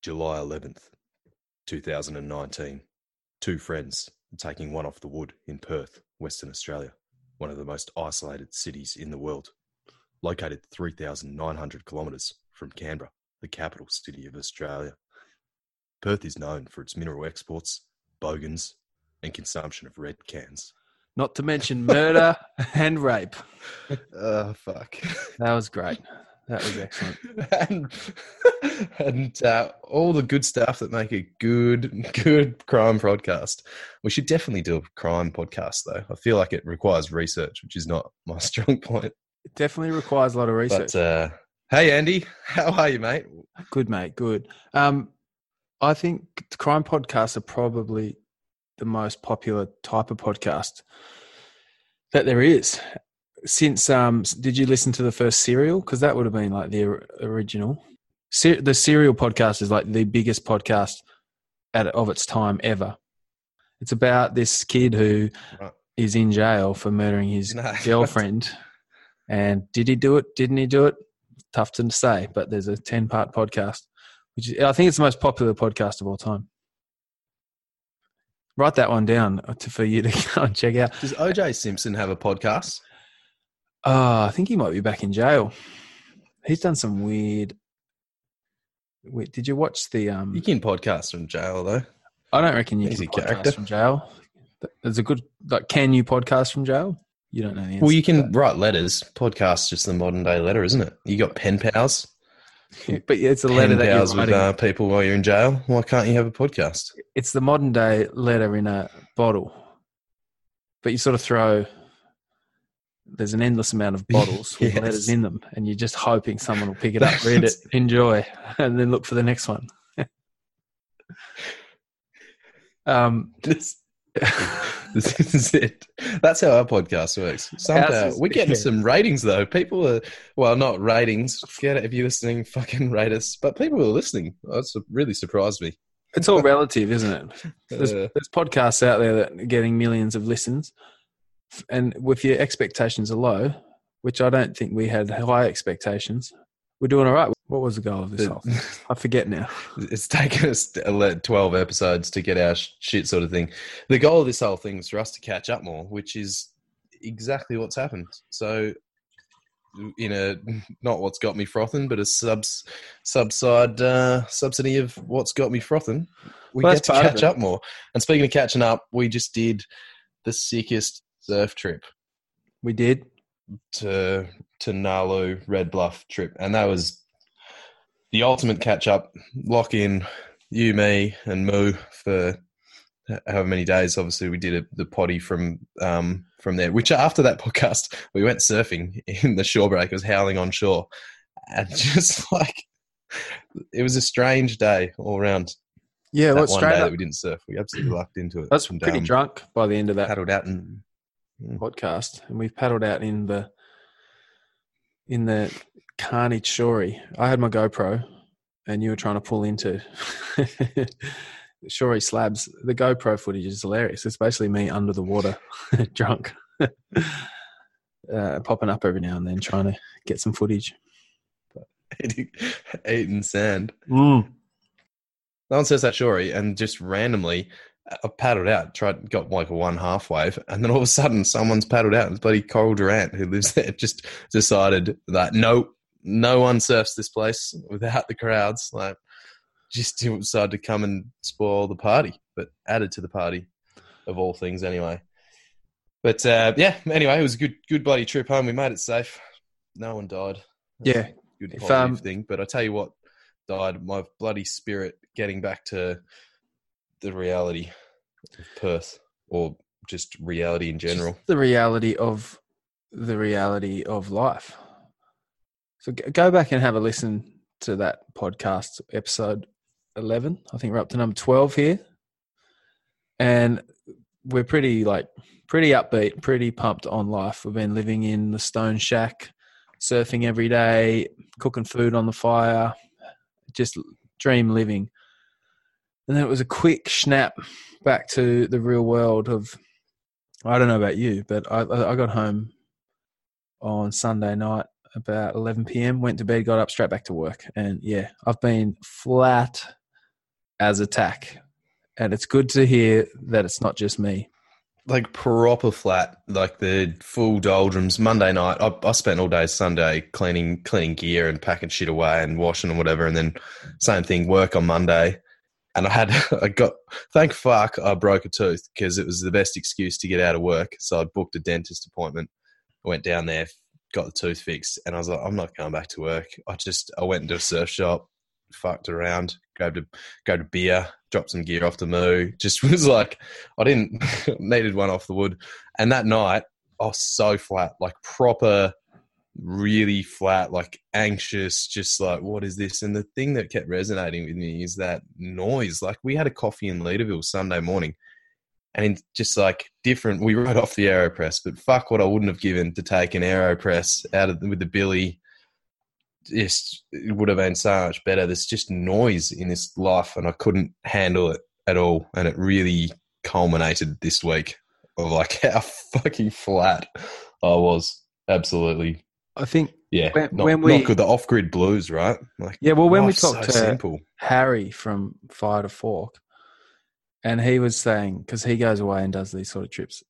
July 11th, 2019. Two friends taking one off the wood in Perth, Western Australia, one of the most isolated cities in the world. Located 3,900 kilometres from Canberra, the capital city of Australia. Perth is known for its mineral exports, bogans, and consumption of red cans. Not to mention murder and rape. Oh, fuck. That was great. That was excellent. and and uh, all the good stuff that make a good good crime podcast. We should definitely do a crime podcast though. I feel like it requires research, which is not my strong point. It definitely requires a lot of research. But uh, hey, Andy, how are you, mate? Good, mate. Good. Um, I think crime podcasts are probably the most popular type of podcast that there is. Since um, did you listen to the first Serial? Because that would have been like the original. Ser- the Serial podcast is like the biggest podcast at of its time ever. It's about this kid who is Right. in jail for murdering his No. girlfriend. And did he do it? Didn't he do it? Tough to say, but there's a 10 part podcast, which is, I think it's the most popular podcast of all time. Write that one down to, for you to go and check out. Does OJ Simpson have a podcast? Oh, I think he might be back in jail. He's done some weird. Wait, did you watch the? Um, You can podcast from jail though. I don't reckon you He's can podcast character. from jail. There's a good like. Can you podcast from jail? You don't know the answer. Well, you can write letters. Podcast's just the modern day letter, isn't it? You got pen pals. but it's a letter that you're with uh, people while you're in jail. Why can't you have a podcast? it's the modern day letter in a bottle, but you sort of throw. There's an endless amount of bottles with Yes. letters in them, and you're just hoping someone will pick it up, read it, enjoy, and then look for the next one. um, This, this is it. That's how our podcast works. Somehow we're getting some ratings though. People are well, not ratings. Get it if you're listening. Fucking rate us. But people are listening. That's really surprised me. it's all relative, isn't it? There's, Uh, there's podcasts out there that are getting millions of listens, and with your expectations are low, which I don't think we had high expectations. We're doing all right. What was the goal of this whole thing? I forget now. it's taken us 12 episodes to get our shit sort of thing. The goal of this whole thing is for us to catch up more, which is exactly what's happened. So, in a not what's got me frothing, but a subs subside uh, subsidy of what's got me frothing, we Well, get to catch up more. And speaking of catching up, we just did the sickest surf trip We did. to to Nalu Red Bluff trip, and that was the ultimate catch up. Lock in you, me, and Moo for however many days. Obviously, we did a, the potty from um, from there. Which after that podcast, we went surfing in the shore break. It was howling on shore, and just like it was a strange day all around. Yeah, that well, one day up. that we didn't surf, we absolutely lucked into it. That's pretty um, drunk by the end of that Paddled out and podcast, and we paddled out in the in the Carnage Shorey. I had my GoPro, and you were trying to pull into Shorey slabs. The GoPro footage is hilarious. It's basically me under the water, drunk, uh, popping up every now and then, trying to get some footage. eating, sand. Mm. No one says that story, and just randomly, I paddled out, tried, got like a one half wave, and then all of a sudden, someone's paddled out. It's bloody Coral Durant who lives there. Just decided that no, no one surfs this place without the crowds. Like, just decided to come and spoil the party, but added to the party, of all things, anyway. But uh, yeah, anyway, it was a good, good bloody trip home. We made it safe. No one died. Yeah, good If, um, thing. But I tell you what, died my bloody spirit getting back to the reality of Perth or just reality in general. The reality of the reality of life. So go back and have a listen to that podcast episode 11. I think we're up to number 12 here. And we're pretty like pretty upbeat, pretty pumped on life. We've been living in the stone shack, surfing every day, cooking food on the fire, just dream living. And then it was a quick snap back to the real world of. I don't know about you, but I I got home on Sunday night about 11 p.m. Went to bed, got up, straight back to work, and yeah, I've been flat as a tack, and it's good to hear that it's not just me. Like proper flat, like the full doldrums. Monday night, I, I spent all day Sunday cleaning cleaning gear and packing shit away and washing and whatever, and then same thing. Work on Monday, and I had I got thank fuck I broke a tooth because it was the best excuse to get out of work. So I booked a dentist appointment. I went down there, got the tooth fixed, and I was like, I'm not going back to work. I just I went into a surf shop, fucked around, grabbed a grabbed a beer, dropped some gear off the moo. Just was like, I didn't needed one off the wood. And that night, I was so flat, like proper, really flat, like anxious, just like what is this? And the thing that kept resonating with me is that noise. Like we had a coffee in Leederville Sunday morning and it's just like different. We wrote off the Aeropress, but fuck what I wouldn't have given to take an Aeropress out of with the Billy. Just it would have been so much better. There's just noise in this life, and I couldn't handle it at all. And it really culminated this week of like how fucking flat I was. Absolutely, I think yeah. When- not, when we- not good. The off-grid blues, right? Like Yeah, well, when we talked to- simple. Harry from Fire to Fork, and he was saying because he goes away and does these sort of trips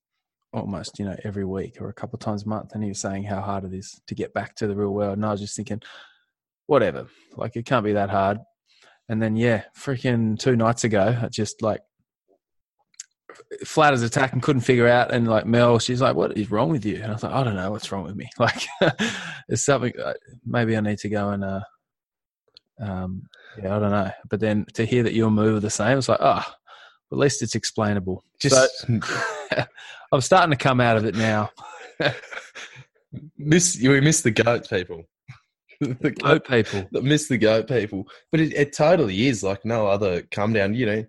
almost you know every week or a couple of times a month, and he was saying how hard it is to get back to the real world. And I was just thinking, whatever, like it can't be that hard. And then yeah, freaking two nights ago, I just like flat as a tack and couldn't figure out. And like Mel, she's like, "What is wrong with you?" And I was like, "I don't know what's wrong with me. Like, it's something. uh, Maybe I need to go and." uh um, yeah, I don't know. But then to hear that your move are the same, it's like, oh, at least it's explainable. Just So- I'm starting to come out of it now. miss we miss the goat people. the Goat people. that miss the goat people. But it, it totally is like no other come down. You know,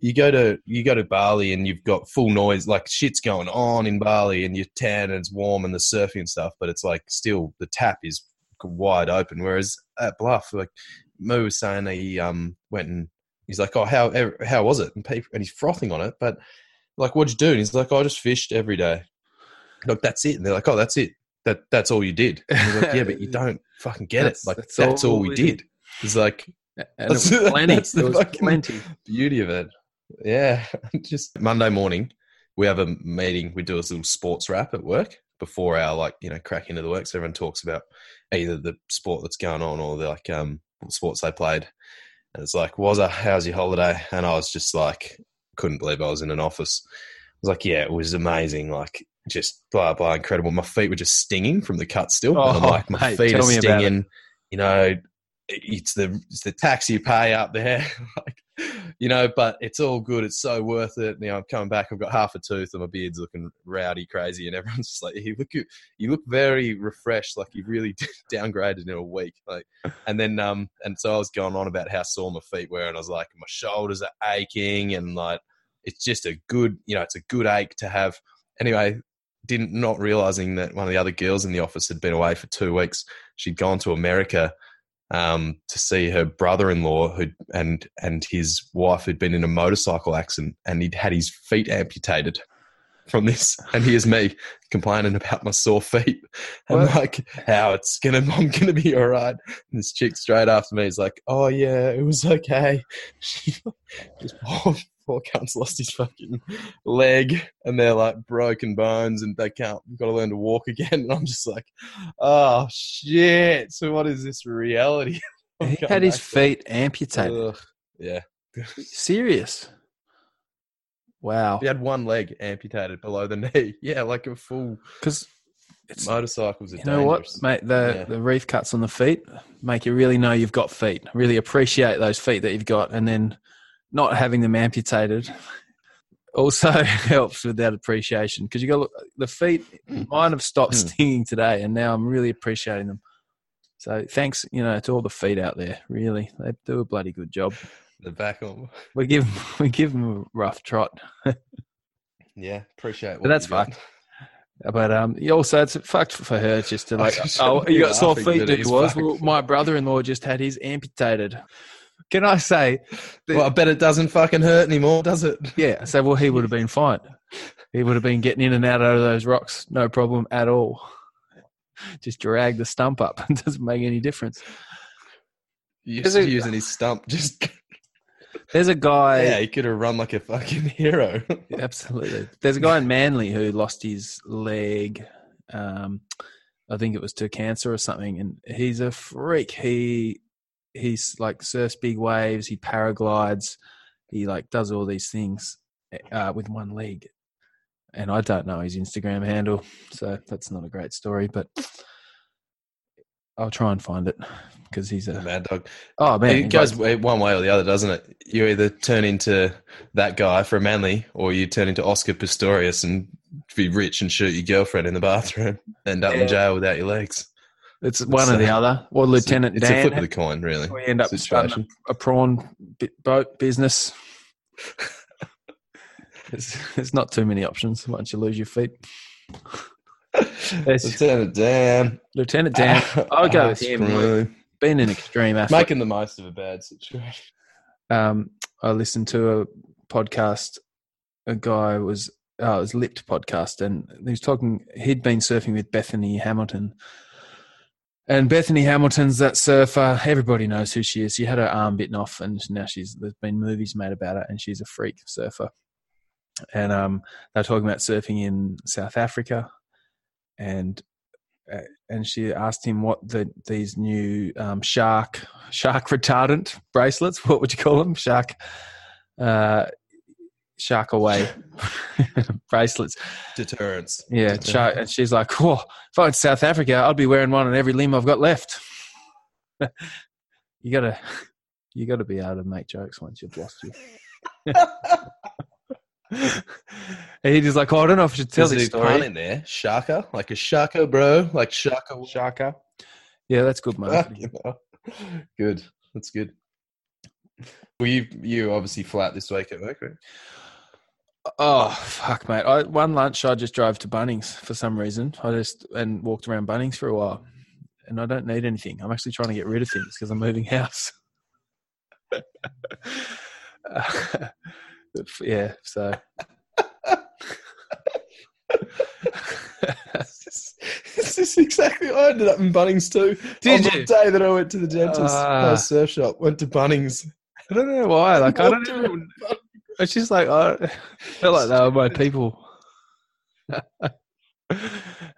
you go to you go to Bali and you've got full noise, like shit's going on in Bali, and you're tan and it's warm and the surfing and stuff. But it's like still the tap is wide open. Whereas at Bluff, like Mo was saying, he um went and he's like, oh how how was it? And people and he's frothing on it, but like what'd you do? And he's like, oh, I just fished every day. Like that's it. And they're like, oh, that's it. That that's all you did. And he's like, yeah, but you don't fucking get it. Like that's that's, all, all we did. did. It's like And it That's- was plenty. that's the was plenty. beauty of it. Yeah. Just Monday morning, we have a meeting. We do a little sports wrap at work before our like, you know, crack into the work. So everyone talks about either the sport that's going on or the like um sports they played. And it's like, was Wazza, how's your holiday? And I was just like, couldn't believe I was in an office. I was like, yeah, it was amazing. Like, just blah blah, incredible. My feet were just stinging from the cut still. Oh, like, my mate, feet are tell me about it. stinging. You know, it's the it's the tax you pay up there. like, you know, but it's all good. It's so worth it. You know, I'm coming back. I've got half a tooth, and my beard's looking rowdy, crazy, and everyone's just like, "You look, you look very refreshed. Like you've really downgraded in a week." Like, and then, um, and so I was going on about how sore my feet were, and I was like, my shoulders are aching, and like, it's just a good, you know, it's a good ache to have. Anyway, didn't not realizing that one of the other girls in the office had been away for two weeks. She'd gone to America um, to see her brother-in-law who and and his wife who'd been in a motorcycle accident and he'd had his feet amputated from this and here's me complaining about my sore feet and What? like how it's gonna i'm gonna be all right and this chick straight after me is like oh yeah it was okay she just poor, poor cunt's lost his fucking leg and they're like broken bones and they can't we've got to learn to walk again and i'm just like oh shit so what is this reality He had his feet amputated. Ugh. yeah Serious. Wow. he had one leg amputated below the knee yeah like a full Because it's motorcycles are you know what, mate. The Yeah. the reef cuts on the feet make you really know you've got feet. Really appreciate those feet that you've got, and then not having them amputated also helps with that appreciation because you got the feet. Mine have stopped Hmm. stinging today, and now I'm really appreciating them. So thanks, you know, to all the feet out there. Really, they do a bloody good job. The back on We give we give them a rough trot. yeah appreciate But that's you got. fucked. But um, also it's fucked for her just to like, just oh, you got sore feet, it was? fucked. Well, my brother-in-law just had his amputated. Can I say? Well, I bet it doesn't fucking hurt anymore, does it? Yeah. So well, he would have been fine. He would have been getting in and out of those rocks, no problem at all. Just drag the stump up. It doesn't make any difference. Is it- using his stump. Just There's a guy. yeah, he could have run like a fucking hero. Absolutely. There's a guy in Manly who lost his leg. Um, I think it was to cancer or something, and he's a freak. He he's like surfs big waves. He paraglides. He like does all these things uh, with one leg. And I don't know his Instagram handle, so that's not a great story. But I'll try and find it because he's a Mad dog. oh man. it goes way- one way or the other, doesn't it? You either turn into that guy for Manly, or you turn into Oscar Pistorius and be rich and shoot your girlfriend in the bathroom, end up Yeah. in jail without your legs. It's one or the other. Or Lieutenant it's a, Dan. it's a flip of the coin, really. we end up starting a, a prawn boat business. There's, there's not too many options once you lose your feet. Lieutenant Dan. Lieutenant Dan, I'll go Ah, with him. screw. been an extreme athlete. Making the most of a bad situation. Um, I listened to a podcast. A guy was oh, it was Lipped podcast, and he was talking. He'd been surfing with Bethany Hamilton, and Bethany Hamilton's that surfer. Everybody knows who she is. She had her arm bitten off, and now she's there's been movies made about her, and she's a freak surfer. And um, they're talking about surfing in South Africa, and uh, and she asked him what the these new um, shark shark retardant bracelets. What would you call them? Shark uh, shark away bracelets. Deterrence. Yeah, Deterrence. shark. And she's like, "Whoa! If I went to South Africa, I'd be wearing one on every limb I've got left." you gotta, you gotta be able to make jokes once you've lost you. and he just like, "Oh, I don't know if I should tell There's this a pun story." in there. Shaka, like a shaka, bro, like shaka. Shaka. Yeah, that's good, man. Good. That's good. Well, you you obviously flat this week at work, right? Oh fuck, mate! I one lunch I just drove to Bunnings for some reason. I just and walked around Bunnings for a while, and I don't need anything. I'm actually trying to get rid of things because I'm moving house. Yeah, so this is exactly. I ended up in Bunnings too. Did on you? The day that I went to the dentist, Ah. uh, surf shop, went to Bunnings. I don't know why. Like I don't even. It's just like I felt like they were my people.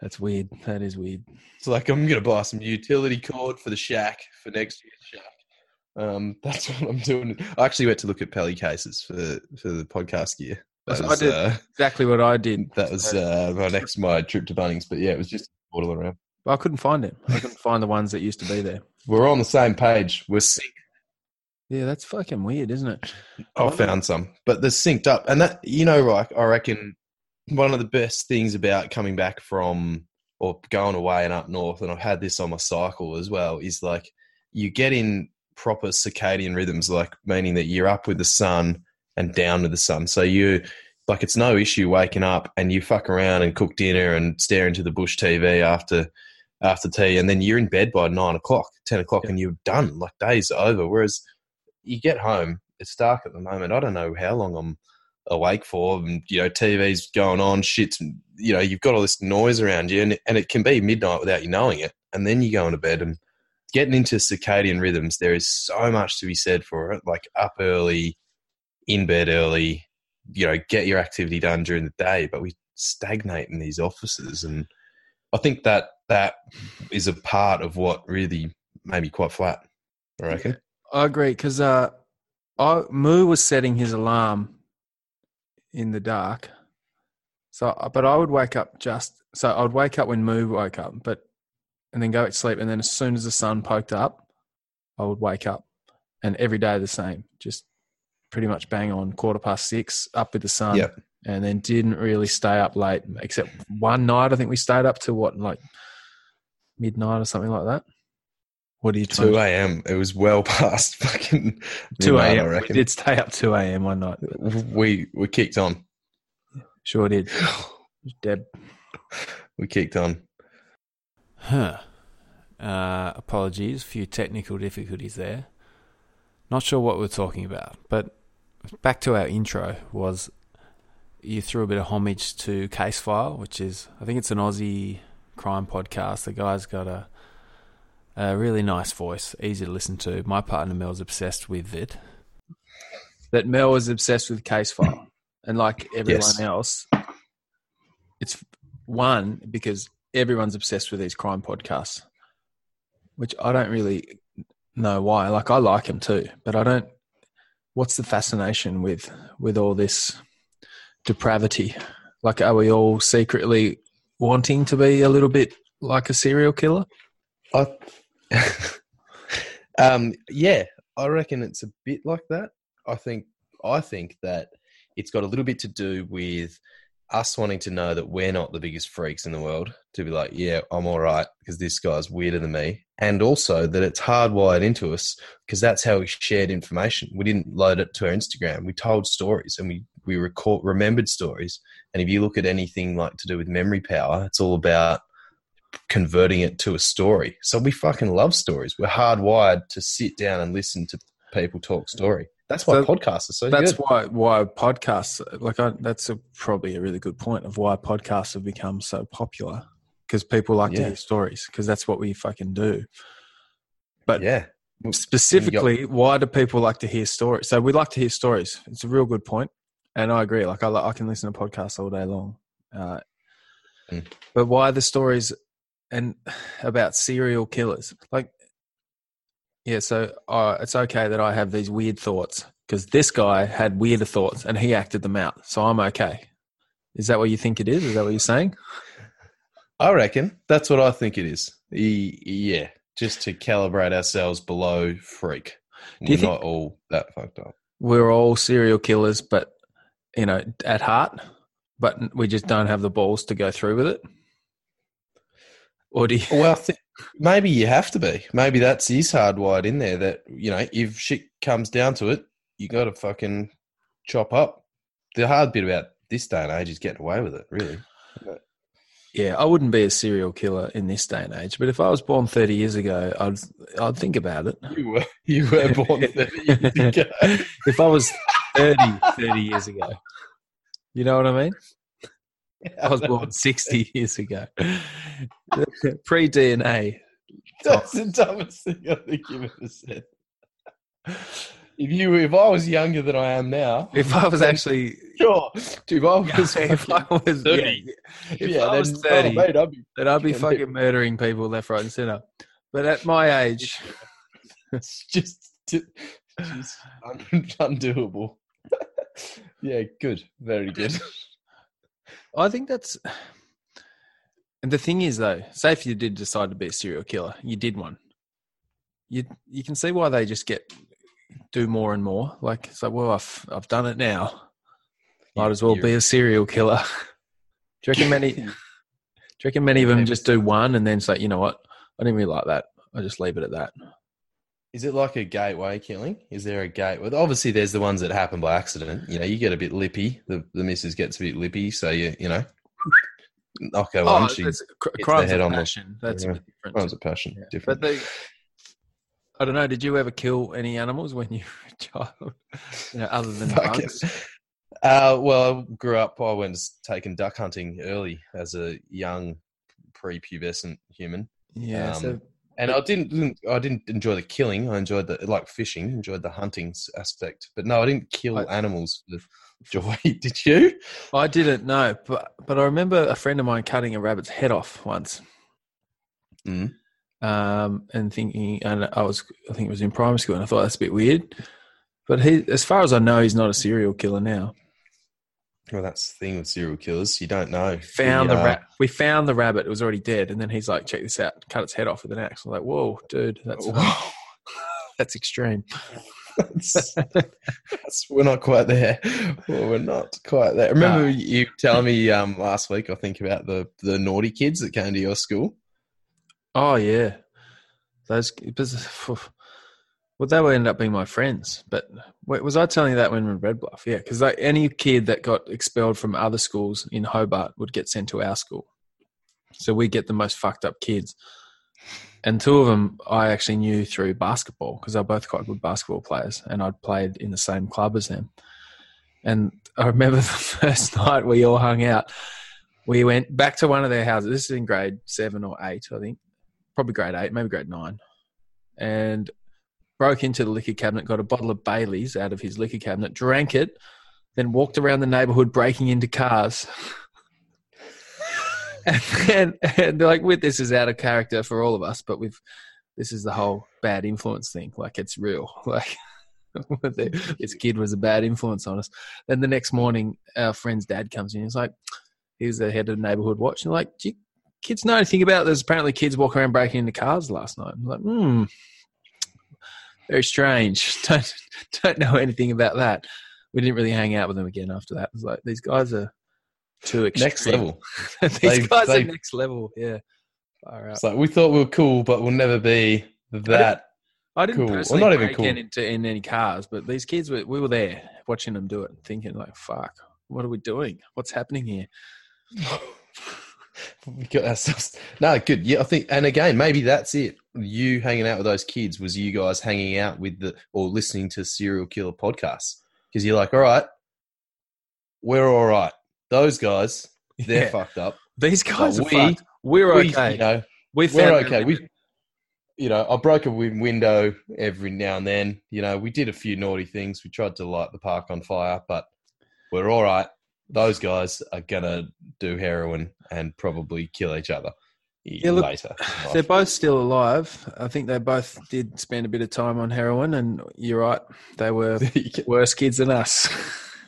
That's weird. That is weird. It's like I'm gonna buy some utility cord for the shack for next year's shack. Um, that's what I'm doing. I actually went to look at Pelly cases for for the podcast gear. That I was, did- uh, Exactly what I did. that was uh, my next my trip to Bunnings. But yeah, it was just all around. But I couldn't find it. I couldn't find the ones that used to be there. We're on the same page. We're synced. Yeah, that's fucking weird, isn't it? I found some, but they're synced up, and that you know, like I reckon one of the best things about coming back from or going away and up north, and I've had this on my cycle as well, is like you get in proper circadian rhythms, like meaning that you're up with the sun and down with the sun. So you like it's no issue waking up and you fuck around and cook dinner and stare into the bush TV after after tea, and then you're in bed by nine o'clock, ten o'clock, and you're done. Like days over. Whereas you get home, it's dark at the moment. I don't know how long I'm awake for, and you know, TV's going on, shit's you know, you've got all this noise around you, and and it can be midnight without you knowing it, and then you go into bed and getting into circadian rhythms. There is so much to be said for it. Like up early, in bed early, you know, get your activity done during the day, but we stagnate in these offices, and I think that that is a part of what really made me quite flat. I reckon. I agree because uh, I Moo was setting his alarm in the dark, so but I would wake up just so I would wake up when Moo woke up, but and then go to sleep, and then as soon as the sun poked up, I would wake up, and every day the same, just pretty much bang on quarter past six, up with the sun, Yep. and then didn't really stay up late, except one night I think we stayed up to what like midnight or something like that. What are you Two a.m. It was well past fucking Two a.m. I We reckon. did stay up two a.m. one night. We we kicked on. Sure did. Deb. We kicked on. Huh. Uh, apologies, a few technical difficulties there. not sure what we're talking about, but back to our intro was you threw a bit of homage to Casefile, which is I think it's an Aussie crime podcast. The guy's got a a really nice voice, easy to listen to. My partner Mel's obsessed with it. That Mel is obsessed with Casefile, and like everyone Yes. else, it's one because everyone's obsessed with these crime podcasts, which I don't really know why. Like I like them too, but I don't. What's the fascination with with all this depravity? Like, are we all secretly wanting to be a little bit like a serial killer? I, um, yeah, I reckon it's a bit like that. I think I think that it's got a little bit to do with us wanting to know that we're not the biggest freaks in the world. To be like, yeah, I'm all right because this guy's weirder than me, and also that it's hardwired into us because that's how we shared information. We didn't load it to our Instagram. We told stories and we we record remembered stories. And if you look at anything like to do with memory power, it's all about converting it to a story. So we fucking love stories. We're hardwired to sit down and listen to people talk story. That's why So podcasts are so That's good. why why podcasts like I, that's a, probably a really good point of why podcasts have become so popular because people like to hear stories because that's what we fucking do. But yeah. specifically, why do people like to hear stories? So we like to hear stories. It's a real good point, and I agree. Like I, I can listen to podcasts all day long, uh, Mm. but why the stories and about serial killers? Like, yeah, so uh, it's okay that I have these weird thoughts because this guy had weirder thoughts and he acted them out, so I'm okay. Is that what you think it is? Is that what you're saying? I reckon that's what I think it is. E- Yeah. Just to calibrate ourselves below freak. Do We're think- not all that fucked up. We're all serial killers, but you know, at heart, but we just don't have the balls to go through with it. Or do you? Well, I think maybe you have to be. Maybe that's is hardwired in there that, you know, if shit comes down to it, you got to fucking chop up. The hard bit about this day and age is getting away with it, really. Yeah, I wouldn't be a serial killer in this day and age, but if I was born 30 years ago, I'd I'd think about it. You were, you were born 30 years ago. If I was 30, 30 years ago, you know what I mean? I was born 60 years ago. Pre DNA. That's the dumbest thing I think you've ever said. If you, if I was younger than I am now, If I was actually, sure. If I was, if I was, 30, yeah, if I was then, 30, oh, mate, I'd be, then I'd be Yeah, fucking murdering people left, right, and center. But at my age, it's just, just undoable. yeah, good, very good. I think that's. And the thing is, though, say if you did decide to be a serial killer, you did one. You you can see why they just get do more and more. Like it's like, well, I've I've done it now. Might as well be a serial killer. do you reckon many? Do you reckon many of them just do one and then say, you know what, I didn't really like that. I just leave it at that. Is it like a gateway killing? Is there a gateway? Obviously, there's the ones that happen by accident. You know, you get a bit lippy. The the missus gets a bit lippy, so you you know, knock her one. She that's cr- hits crimes the head of on the- That's yeah. a bit different. crimes of passion. Yeah. Different. But they, I don't know. Did you ever kill any animals when you were a child? You know, other than bugs? Uh, well, I grew up. I went taking duck hunting early as a young, prepubescent human, Yeah. so Um, and I didn't, didn't. I didn't enjoy the killing. I enjoyed the like fishing. Enjoyed the hunting aspect, but no, I didn't kill I- animals for joy. Did you? I didn't know, but but I remember a friend of mine cutting a rabbit's head off once. Mm. Um, and thinking, and I was, I think it was in primary school, and I thought that's a bit weird. But he, as far as I know, he's not a serial killer now. Well, that's the thing with serial killers. You don't know. Found The, the uh, rat. We found the rabbit. It was already dead, and then he's like, "Check this out!" Cut its head off with an axe. I'm like, "Whoa, dude, that's that's extreme." that's, that's, we're not quite there. Well, we're not quite there. Remember No. you telling me um, last week? I think about the the naughty kids that came to your school. Oh yeah, those. Well, they would end up being my friends. But wait, was I telling you that when we were Red Bluff? Yeah, because any kid that got expelled from other schools in Hobart would get sent to our school. So we get the most fucked up kids. and two of them I actually knew through basketball because they're both quite good basketball players, and I'd played in the same club as them. And I remember the first night we all hung out. We went back to one of their houses. This is in grade seven or eight, I think, probably grade eight, maybe grade nine, and broke into the liquor cabinet, got a bottle of Bailey's out of his liquor cabinet, drank it, then walked around the neighborhood breaking into cars. and, and, like with this is out of character for all of us, but with this is the whole bad influence thing. Like it's real. Like this kid was a bad influence on us. Then the next morning, our friend's dad comes in. He's like, he's the head of the neighborhood watch. And like, kids know anything about? this? Apparently kids walk around breaking into cars last night. I'm like, hmm, very strange. Don't don't know anything about that. We didn't really hang out with them again after that. It was like these guys are too extreme. Next level. These They've- guys are they've- next level. Yeah. Far out. It's like we thought we were cool, but we'll never be that. I didn't cool. Well, personally not even cool. in into in any cars, but these kids were we were there watching them do it, and thinking like, "Fuck, what are we doing? What's happening here?" we got ourselves. No, good. Yeah, I think, and again, maybe that's it. You hanging out with those kids was you guys hanging out with the or listening to serial killer podcasts because you're like, all right, we're all right. Those guys, they're Yeah. fucked up. These guys But are we- fucked. We're We, okay. you know, we we're okay. We, you know, I broke a window every now and then. You know, we did a few naughty things. We tried to light the park on fire, but we're all right. Those guys are gonna do heroin and probably kill each other Yeah, look, later. They're both still alive. I think they both did spend a bit of time on heroin, and you're right, they were worse kids than us.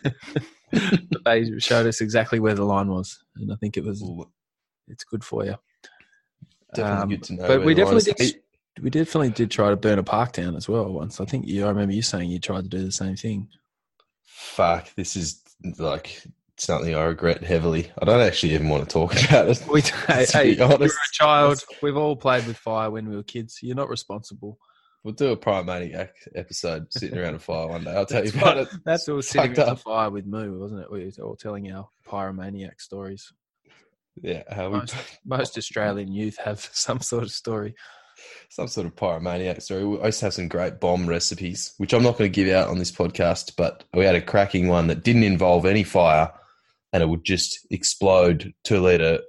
they showed us exactly where the line was, and I think it was it's good for you. Definitely Um, good to know. but we definitely is. did. We definitely did try to burn a park down as well once. I think you. I remember you saying you tried to do the same thing. Fuck, this is like something I regret heavily. I don't actually even want to talk about it. We, hey, hey, you were a child. We've all played with fire when we were kids. You're not responsible. We'll do a Pyromaniac episode sitting around a fire one day. I'll tell you about what- it. That's all sitting around the up. fire with Moo, wasn't it? We were all telling our pyromaniac stories. Yeah, how we Most, most Australian youth have some sort of story. some sort of pyromaniac story. We used to have some great bomb recipes, which I'm not going to give out on this podcast, but we had a cracking one that didn't involve any fire and it would just explode two liter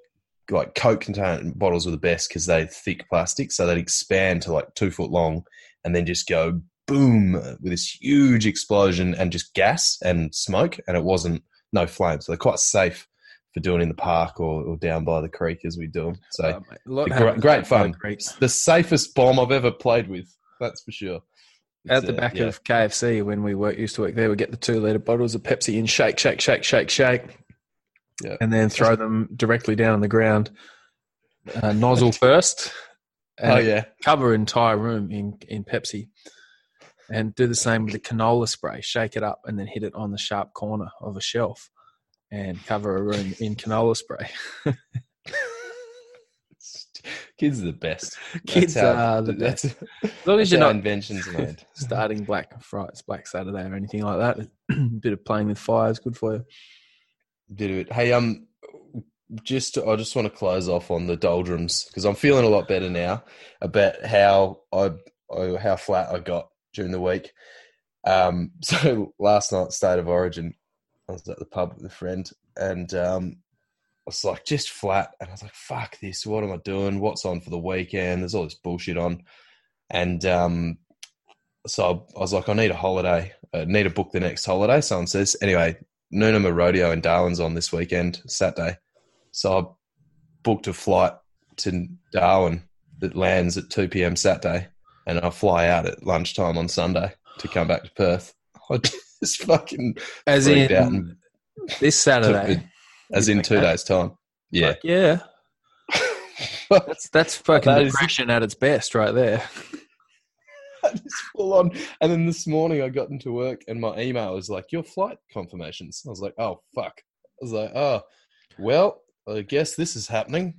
like Coke container bottles were the best because they're thick plastic, so they'd expand to like two foot long and then just go boom with this huge explosion and just gas and smoke, and it wasn't no flame, so they're quite safe for doing in the park or, or down by the creek as we do them. So Uh, a great, great by the fun. The safest bomb I've ever played with. That's for sure. At It's, the uh, back yeah. of KFC, when we work, used to work there, we get the two liter bottles of Pepsi and shake, shake, shake, shake, shake, Yeah. and then throw them directly down on the ground. Uh, nozzle first, and Oh yeah, cover entire room in in Pepsi, and do the same with the canola spray. Shake it up and then hit it on the sharp corner of a shelf, and cover a room in canola spray. kids are the best. Kids That's how- are the that's, As long as you're not inventions made. starting Black Friday, Black Saturday, or anything like that. a bit of playing with fire is good for you. It. Hey, um, just I just want to close off on the doldrums because I'm feeling a lot better now about how I, I how flat I got during the week. Um, so last night, state of origin, I was at the pub with a friend, and um, I was like just flat, and I was like, "Fuck this! What am I doing? What's on for the weekend? There's all this bullshit on," and um, so I was like, "I need a holiday. I need to book the next holiday." Someone says, "Anyway, Noonamah Rodeo in Darwin's on this weekend, Saturday." So I booked a flight to Darwin that lands at 2 p.m. Saturday, and I fly out at lunchtime on Sunday to come back to Perth. I just fucking As freaked in out and this Saturday. as in two days' time. Yeah. Fuck yeah. That's that's fucking That is- depression at its best, right there. just full on. And then this morning I got into work and my email was like, Your flight confirmations. I was like, Oh, fuck. I was like, Oh, well, I guess this is happening.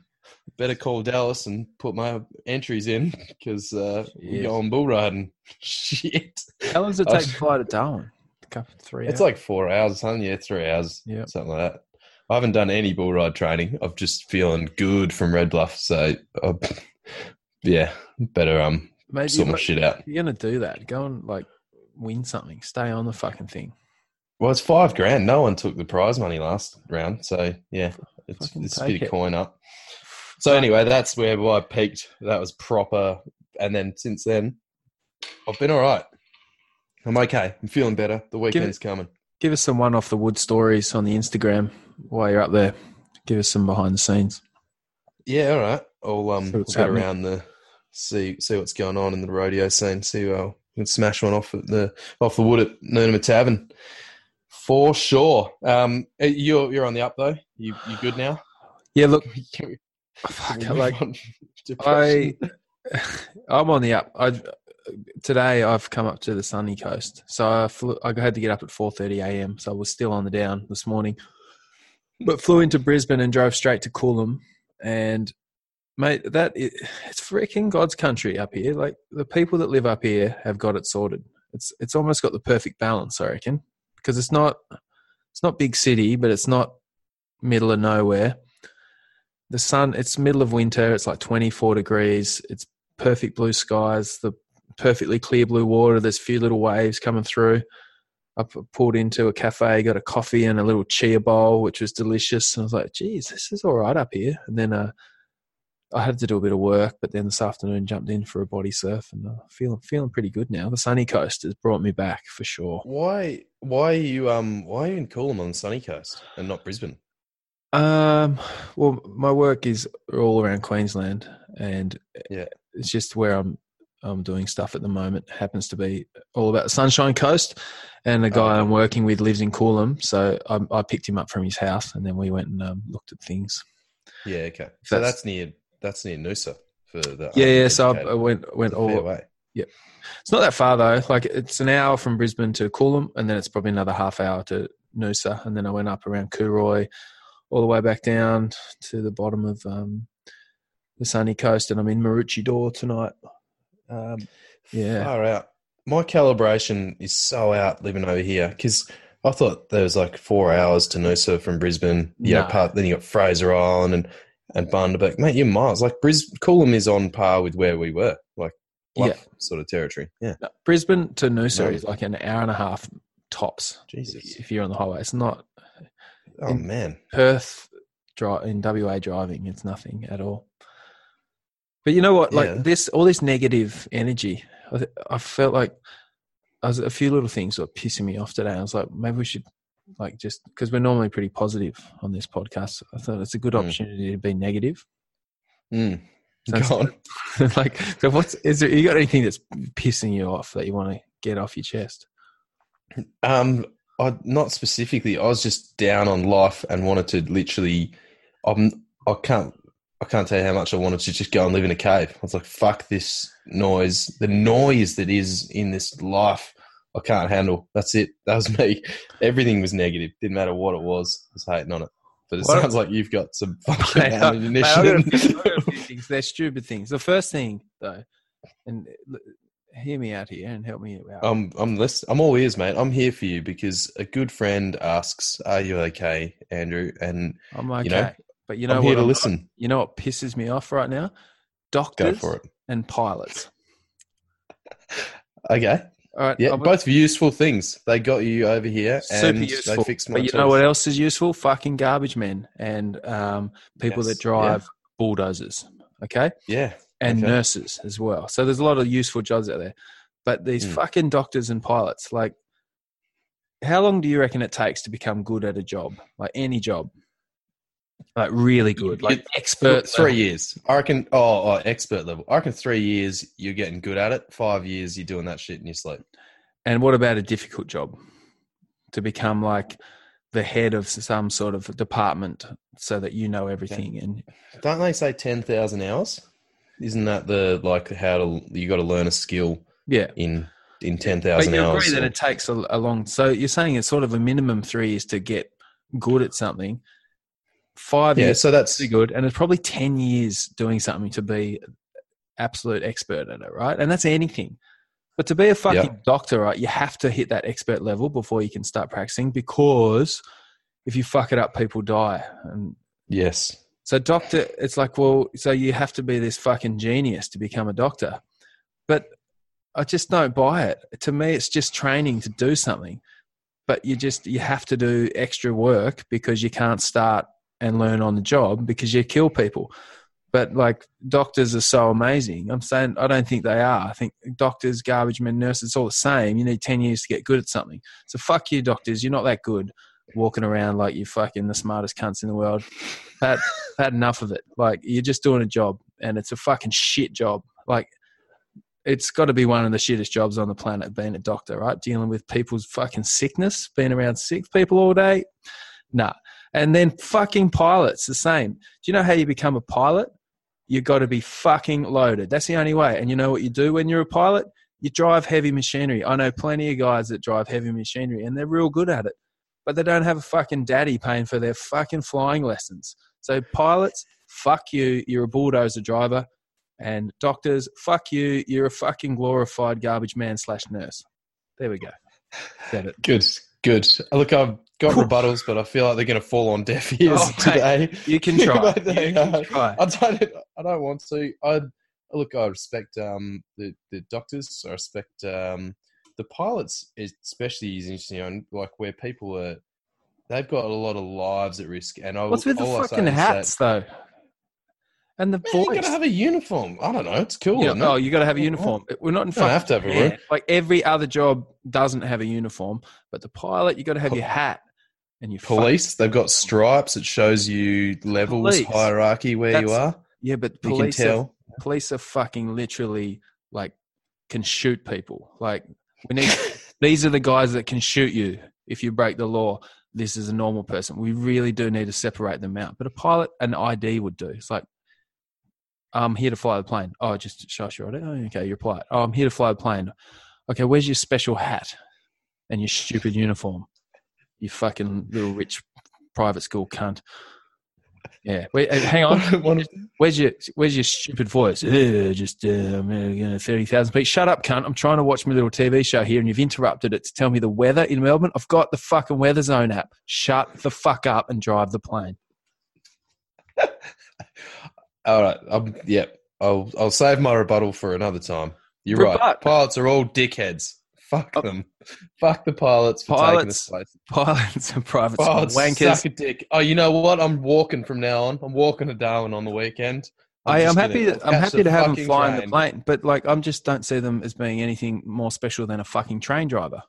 Better call Dallas and put my entries in because uh, we're going bull riding. Shit. How long does it take to fly to Darwin? A couple, three. It's hours? like four hours, huh? Yeah, three hours. Yeah. Something like that. I haven't done any bull ride training. I'm just feeling good from Red Bluff. So I'm Yeah, better um Maybe sort my shit out. you're gonna do that. Go and like win something. Stay on the fucking thing. Well, it's five grand. No one took the prize money last round, so yeah, it's, Fucking it's a bit of coin up. So anyway, that's where I peaked. That was proper, and then since then, I've been all right. I'm okay. I'm feeling better. The weekend's coming. Give us some one off the wood stories on the Instagram while you're up there. Give us some behind the scenes. Yeah, all right. I'll um we'll around the see see what's going on in the rodeo scene. See how we can smash one off at the off the wood at Noonamah Tavern for sure. Um, eh, you're you're on the up though. You you good now? Yeah, look, we- fuck, like? I I'm on the up. I today I've come up to the sunny coast, so I flew, I had to get up at 4:30 a.m. So I was still on the down this morning, but flew into Brisbane and drove straight to Coolum. And mate, that i it's freaking God's country up here. Like the people that live up here have got it sorted. It's it's almost got the perfect balance, I reckon, because it's not it's not big city, but it's not middle of nowhere the sun it's middle of winter it's like 24 degrees it's perfect blue skies the perfectly clear blue water there's a few little waves coming through i pulled into a cafe got a coffee and a little chia bowl which was delicious and i was like geez this is all right up here and then uh, i had to do a bit of work but then this afternoon jumped in for a body surf and uh, feeling feeling pretty good now the sunny coast has brought me back for sure Why why are you um why are you in Coolum on the sunny coast and not Brisbane? Um, well, my work is all around Queensland, and Yeah. it's just where I'm. I'm doing stuff at the moment. Happens to be all about the Sunshine Coast, and the guy okay. I'm working with lives in Coolum, so I, I picked him up from his house, and then we went and um, looked at things. Yeah, okay. So That's- that's, near that's near Noosa for the Yeah, yeah. So I, I went went It's a fair all. way. It's not that far though. Like it's an hour from Brisbane to Coolum, and then it's probably another half hour to Noosa, and then I went up around Cooroy, all the way back down to the bottom of um, the sunny coast, and I'm in Maroochydore tonight. Um, yeah. Far out. My calibration is so out living over here because I thought there was like four hours to Noosa from Brisbane. Yeah, No. part then you got Fraser Island and and Bundaberg. Mate, you're miles. Like Bris Coolum is on par with where we were, like Yeah. sort of territory. Yeah, No, Brisbane to Noosa No. is like an hour and a half tops. Jesus. If you're on the highway, it's not Oh man, Perth dri in WA driving. It's nothing at all. But you know what? Like Yeah. this, all this negative energy. I, I felt like I was a few little things were pissing me off today. I was like, maybe we should like just because we're normally pretty positive on this podcast. I thought it's a good Mm. opportunity to be negative. mm. So go on. it's- like, so what's is there? You got anything that's pissing you off that you want to get off your chest? Um, I not specifically. I was just down on life and wanted to literally. I'm. I can't. I can't tell you how much I wanted to just go and live in a cave. I was like, "Fuck this noise! The noise that is in this life, I can't handle." That's it. That was me. Everything was negative. Didn't matter what it was. I was hating on it. But it What- sounds like you've got some fucking Mate, I- mate, got a ammunition. few- got a things. They're stupid things. The first thing, though, and hear me out here and help me out. I'm I'm list- I'm all ears, mate. I'm here for you because a good friend asks, "Are you okay, Andrew?" And I'm okay, you know, but you know I'm what? here to I'm listen. you know what pisses me off right now? Doctors and pilots. Okay. All right, Yeah, I'll be- both useful things. They got you over here super and useful. they fixed my But you know what else is useful? Fucking garbage men and um, people Yes, that drive bulldozers. Okay. Yeah. and Okay. nurses as well. So there's a lot of useful jobs out there. But these Mm. fucking doctors and pilots, like, how long do you reckon it takes to become good at a job? Like any job, like really good, like expert. three level. years. I reckon. Oh, oh, expert level. I reckon three years you're getting good at it. Five years you're doing that shit in your sleep. And what about a difficult job? To become like the head of some sort of department, so that you know everything. And Don't they say ten thousand hours? Isn't that the like how to you got to learn a skill yeah, in in ten but you hours? agree that it takes a, a long. So you're saying it's sort of a minimum three years to get good at something. Five yeah, years so that's pretty good, and it's probably ten years doing something to be absolute expert at it, right? And that's anything. But to be a fucking doctor, right, you have to hit that expert level before you can start practicing because if you fuck it up, people die. And yes. So doctor, it's like, well, so you have to be this fucking genius to become a doctor. But I just don't buy it. To me, it's just training to do something. But you just you have to do extra work because you can't start and learn on the job because you kill people. But like doctors are so amazing. I'm saying I don't think they are. I think doctors, garbage men, nurses, it's all the same. You need ten years to get good at something. So fuck you, doctors. You're not that good walking around like you're fucking the smartest cunts in the world. Had had enough of it. Like you're just doing a job and it's a fucking shit job. Like it's got to be one of the shittest jobs on the planet being a doctor, right? Dealing with people's fucking sickness, being around sick people all day. Nah. And then fucking pilots, the same. Do you know how you become a pilot? You got to be fucking loaded. That's the only way. And you know what you do when you're a pilot? You drive heavy machinery. I know plenty of guys that drive heavy machinery and they're real good at it, but they don't have a fucking daddy paying for their fucking flying lessons. So, pilots, fuck you. You're a bulldozer driver and doctors, fuck you. You're a fucking glorified garbage man slash nurse. There we go. Said it. Good, good. Look, I've got rebuttals, but I feel like they're going to fall on deaf ears Oh, mate, today. You can try. They You can are. try. I don't. I don't want to. I look. I respect um, the the doctors. I respect um, the pilots, especially is interesting. On like where people are, they've got a lot of lives at risk. And I, What's with the all I say fucking is that- hats though? And the Man, you gotta have a uniform. I don't know. It's cool. Yeah, it? oh, you got to have a Oh, uniform. We're not in You fucking have to have a room. Like every other job doesn't have a uniform, but the pilot, you got to have your hat and your fucking- Police, they've got stripes. It shows you levels, Police. hierarchy where you are. Yeah, but You can police are, tell. police are fucking literally like can shoot people. Like we need these are the guys that can shoot you if you break the law. This is a normal person. We really do need to separate them out. But a pilot, an ID would do. It's like, I'm here to fly the plane. Oh, just show us your ID. Oh, okay, you're a pilot. Oh, I'm here to fly the plane. Okay, where's your special hat and your stupid uniform? You fucking little rich private school cunt. Yeah. Wait, uh, hang on. Where's your Where's your stupid voice? Just uh, thirty thousand feet. Shut up, cunt! I'm trying to watch my little TV show here, and you've interrupted it to tell me the weather in Melbourne. I've got the fucking Weather Zone app. Shut the fuck up and drive the plane. All right. Um, yeah. I'll I'll save my rebuttal for another time. You're Rebut. right. Pilots are all dickheads. Fuck Oh. them. Fuck the pilots for taking Pilots this place. Pilots and private Pilots wankers. suck a dick. Oh, you know what? I'm walking from now on. I'm walking to Darwin on the weekend. I am happy. I'm happy to have them flying the plane, but like, I'm just don't see them as being anything more special than a fucking train driver.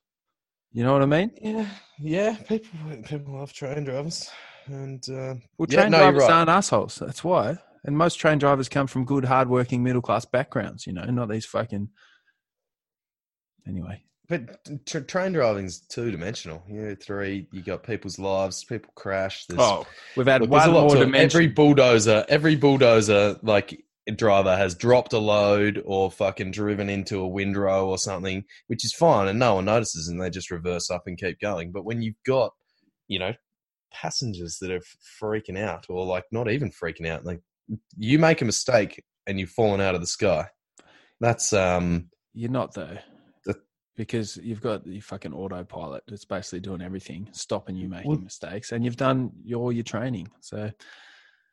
You know what I mean? Yeah, yeah. People people love train drivers, and uh, Well, Yeah, train no, drivers right. aren't assholes. That's why. And most train drivers come from good, hardworking, middle class backgrounds. You know, not these fucking. Anyway, but t- train driving's two dimensional. You know, three. You got people's lives. People crash. There's, oh, we've had Look, one a lot more dimension. Every bulldozer, every bulldozer like driver has dropped a load or fucking driven into a windrow or something, which is fine and no one notices and they just reverse up and keep going. But when you've got, you know, passengers that are freaking out or like not even freaking out, like you make a mistake and you've fallen out of the sky. That's um You're not though, The- because you've got your fucking autopilot that's basically doing everything, stopping you making Well- mistakes, and you've done your your training. So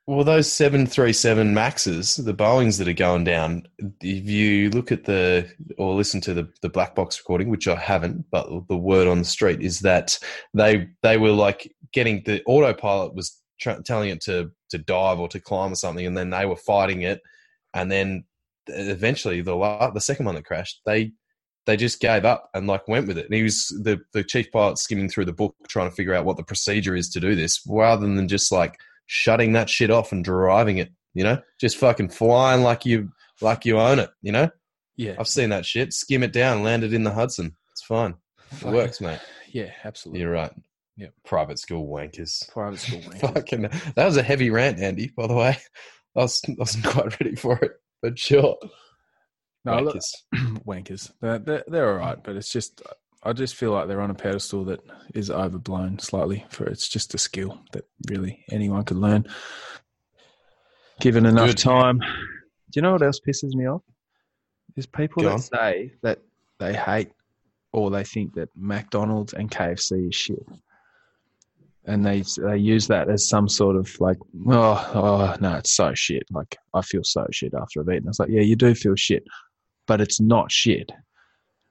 Well, those 737 Maxes, the Boeings that are going down, if you look at the or listen to the, the black box recording, which I haven't, but the word on the street is that they they were like getting the autopilot was tra- telling it to to dive or to climb or something, and then they were fighting it, and then eventually the the second one that crashed, they they just gave up and like went with it. And he was the the chief pilot skimming through the book trying to figure out what the procedure is to do this, rather than just like shutting that shit off and driving it. You know, just fucking flying like you like you own it. You know, yeah, I've seen that shit. Skim it down, land it in the Hudson. It's fine. It works, mate. Yeah, absolutely. You're right. Yeah. Private school wankers. Private school. wankers. Fucking, that was a heavy rant, Andy. By the way, I was I wasn't quite ready for it, but sure. No, look, Wankers. wankers. They're, they're, they're all right, but it's just, I just feel like they're on a pedestal that is overblown slightly for it's just a skill that really anyone could learn. Given enough Good. time. Do you know what else pisses me off? Is people Go that on. say that they hate or they think that McDonald's and KFC is shit. and they they use that as some sort of like, oh, oh no, it's so shit. Like I feel so shit after I've eaten. It's like, yeah, you do feel shit, but it's not shit.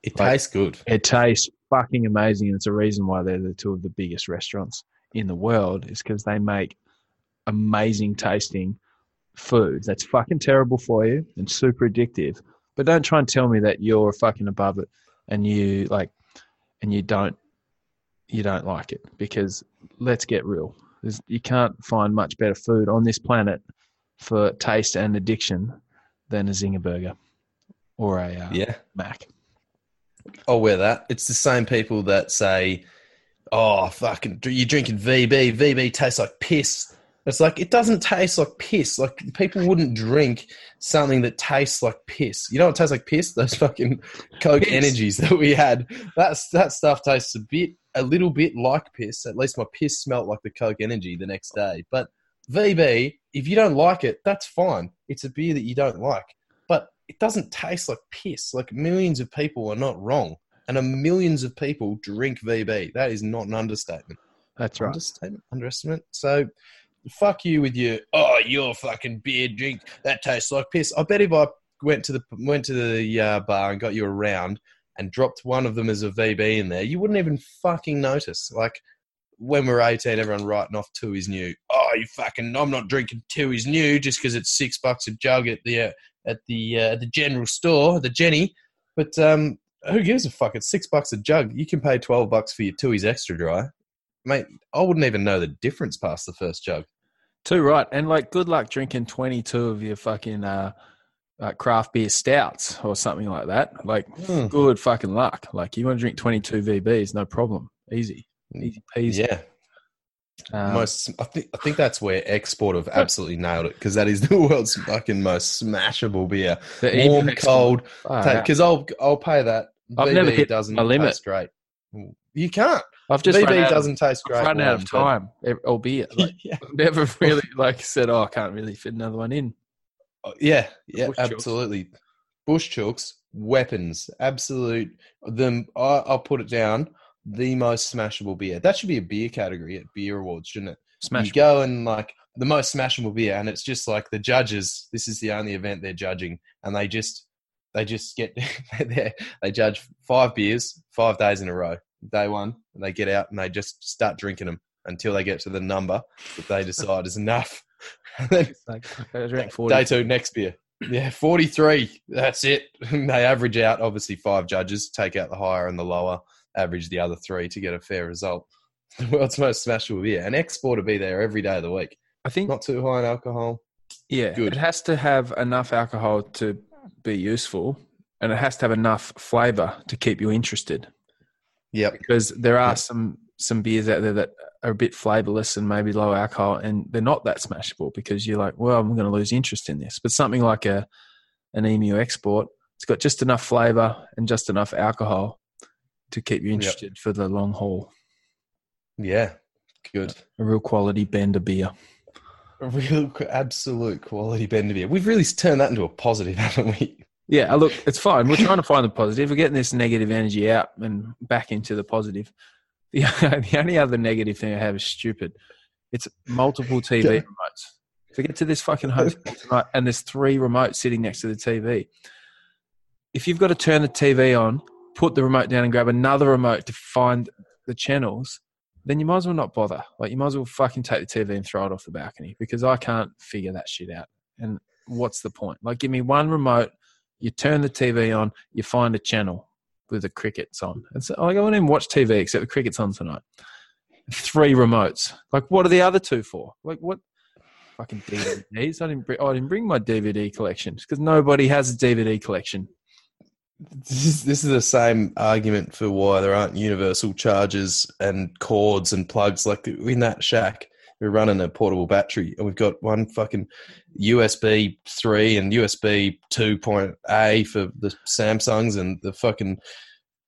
It Like- tastes good. It tastes fucking amazing, and it's a reason why they're the two of the biggest restaurants in the world. Is because they make amazing tasting food that's fucking terrible for you and super addictive. But don't try and tell me that you're fucking above it and you like and you don't you don't like it because let's get real. There's, you can't find much better food on this planet for taste and addiction than a Zinger burger or a uh, Yeah. Mac. I'll wear that. It's the same people that say, "Oh, fucking, you're drinking VB. VB tastes like piss." It's like it doesn't taste like piss. Like people wouldn't drink something that tastes like piss. You know what tastes like piss? Those fucking Coke Piss. energies that we had. That's that stuff tastes a bit, a little bit like piss. At least my piss smelt like the Coke energy the next day. But VB, if you don't like it, that's fine. It's a beer that you don't like, it doesn't taste like piss. Like millions of people are not wrong, and a millions of people drink VB. That is not an understatement. That's right. Understatement, underestimate. So, fuck you with your oh, your fucking beer drink that tastes like piss. I bet if I went to the went to the uh, bar and got you a round and dropped one of them as a VB in there, you wouldn't even fucking notice. Like when we we're 18, everyone writing off Tooheys New. Oh, you fucking! I'm not drinking Tooheys New just because it's six bucks a jug at the uh, at the uh, the general store, the Jenny. But um, who gives a fuck? It's six bucks a jug. You can pay twelve bucks for your Tooheys extra dry, mate. I wouldn't even know the difference past the first jug. Too right. And like, good luck drinking 22 of your fucking uh, uh, craft beer stouts or something like that. Like, Hmm. good fucking luck. Like, you want to drink 22 VBs, no problem. Easy. Easy peasy. Yeah, Um, most. I think I think that's where export have absolutely nailed it because that is the world's fucking most smashable beer. the Warm, cold. Far out. Because I'll I'll pay that. I've VB never hit doesn't my limit. taste great. You can't. I've just out, doesn't taste I've great. run out of warm, but- time, albeit. Like, yeah. never really like said, oh, I can't really fit another one in. Oh, Yeah, yeah, Bush chooks. absolutely. Bush chooks, weapons, absolute. Them, I, I'll put it down. The most smashable beer. That should be a beer category at beer awards, shouldn't it? Smash. You go and like the most smashable beer, and it's just like the judges. This is the only event they're judging, and they just they just get they they judge five beers five days in a row. Day one, and they get out and they just start drinking them until they get to the number that they decide is enough. And then like, I drank 40. Day two, next beer. Yeah, 43. That's it. they average out, obviously, five judges, take out the higher and the lower, average the other three to get a fair result. The world's most smashable beer. An export to be there every day of the week. I think Not too high in alcohol. Yeah, Good. it has to have enough alcohol to be useful, and it has to have enough flavour to keep you interested. Yeah, Because there are Yeah. some some beers out there that are a bit flavourless and maybe low alcohol, and they're not that smashable because you're like, well, I'm going to lose interest in this. But something like a an emu export, it's got just enough flavour and just enough alcohol to keep you interested for the long haul. Yeah. Good. A real quality bender beer. A real absolute quality bender beer. We've really turned that into a positive, haven't we? Yeah, uh, look, it's fine. We're trying to find the positive. We're getting this negative energy out and back into the positive. The, the only other negative thing I have is stupid. It's multiple TV Yeah. remotes. If we get to this fucking hotel tonight and there's three remotes sitting next to the TV, if you've got to turn the TV on, put the remote down and grab another remote to find the channels, then you might as well not bother. Like you might as well fucking take the TV and throw it off the balcony because I can't figure that shit out. And what's the point? Like give me one remote, you turn the TV on, you find a channel with the crickets on. And so like, I won't even watch TV except the cricket's on tonight. Three remotes. Like what are the other two for? Like what? Fucking DVDs. I didn't. Bring, I didn't bring my DVD collection because nobody has a DVD collection. This is, this is the same argument for why there aren't universal chargers and cords and plugs. Like in that shack, we're running a portable battery and we've got one fucking USB 3 and USB 2.A for the Samsungs and the fucking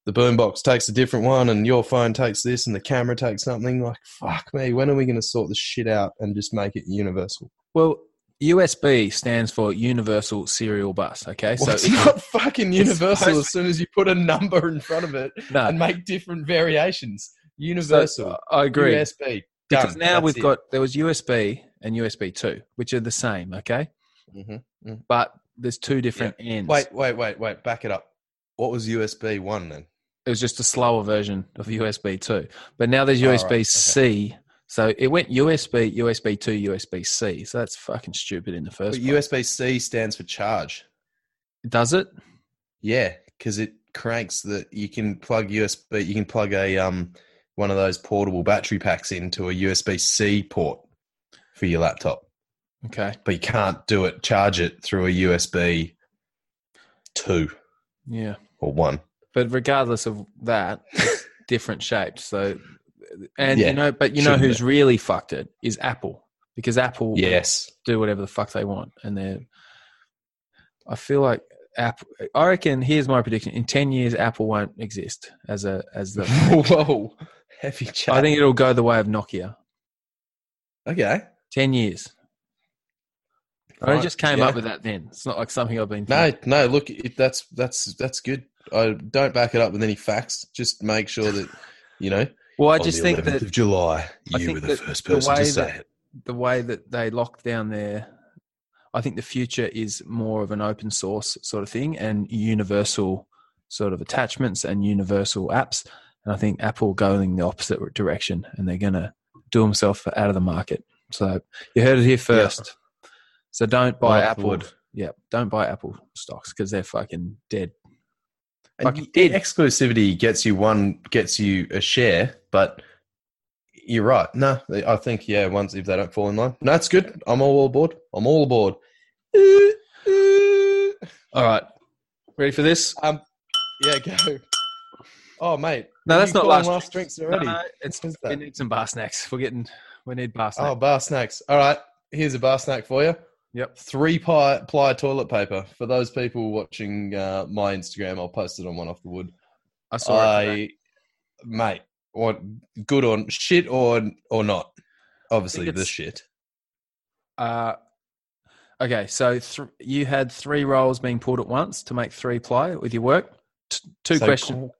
the boombox takes a different one and your phone takes this and the camera takes something. Like, fuck me, when are we going to sort this shit out and just make it universal? Well, USB stands for Universal Serial Bus. Okay, So so it's not fucking universal as soon as you put a number in front of it. no, and make different variations. Universal, I agree. USB, because now That's we've it. got there was USB and USB two, which are the same, okay, Mhm. but there's two different ends. Wait, wait, wait, wait. Back it up. What was USB one then? it was just a slower version of USB two, but now there's right, USB C. So it went USB, USB two, USB C. So that's fucking stupid in the But first place. USB C stands for charge. Does it? Yeah, because it cranks that you can plug USB. You can plug a um one of those portable battery packs into a USB C port for your laptop, Okay. but you can't do it. Charge it through a USB two Yeah. or one. But regardless of that, different shapes. So, and Yeah, you know, but you know who's really fucked it is Apple because Apple Yes. do whatever the fuck they want, and they're. I feel like Apple. I reckon. Here's my prediction: in ten years, Apple won't exist as a as the. Whoa, heavy chat. I think it'll go the way of Nokia. okay. Ten years. I just came yeah. up with that. Then it's not like something I've been. No, no. Look, it, that's that's that's good. I don't back it up with any facts. Just make sure that you know. Well, I on just the think 11th that of July, you were the first person way to say that- it. the way that they lock down their I think the future is more of an open source sort of thing and universal sort of attachments and universal apps. And I think Apple going the opposite direction and they're going to do themselves out of the market. So you heard it here first. So don't buy Apple. Wood. Yeah, don't buy Apple stocks because they're fucking dead. And Fucking y- did. exclusivity gets you one, gets you a share, but you're right. No, I think yeah. Once if they don't fall in line, no, it's good. I'm all aboard. I'm all aboard. All right. Ready for this? Um, yeah, go. Oh, mate. No, that's not last, last drinks already. No, no, it's we need some bar snacks. We're getting we need bar snacks. Oh, bar snacks. All right, here's a bar snack for you. Yep. Three ply, ply toilet paper. For those people watching uh, my Instagram, I'll post it on one off the wood. I saw it. mate, what good or shit or or not? Obviously, the shit. Uh, okay, so th- you had three rolls being pulled at once to make three ply with your work. T- two So questions. qu-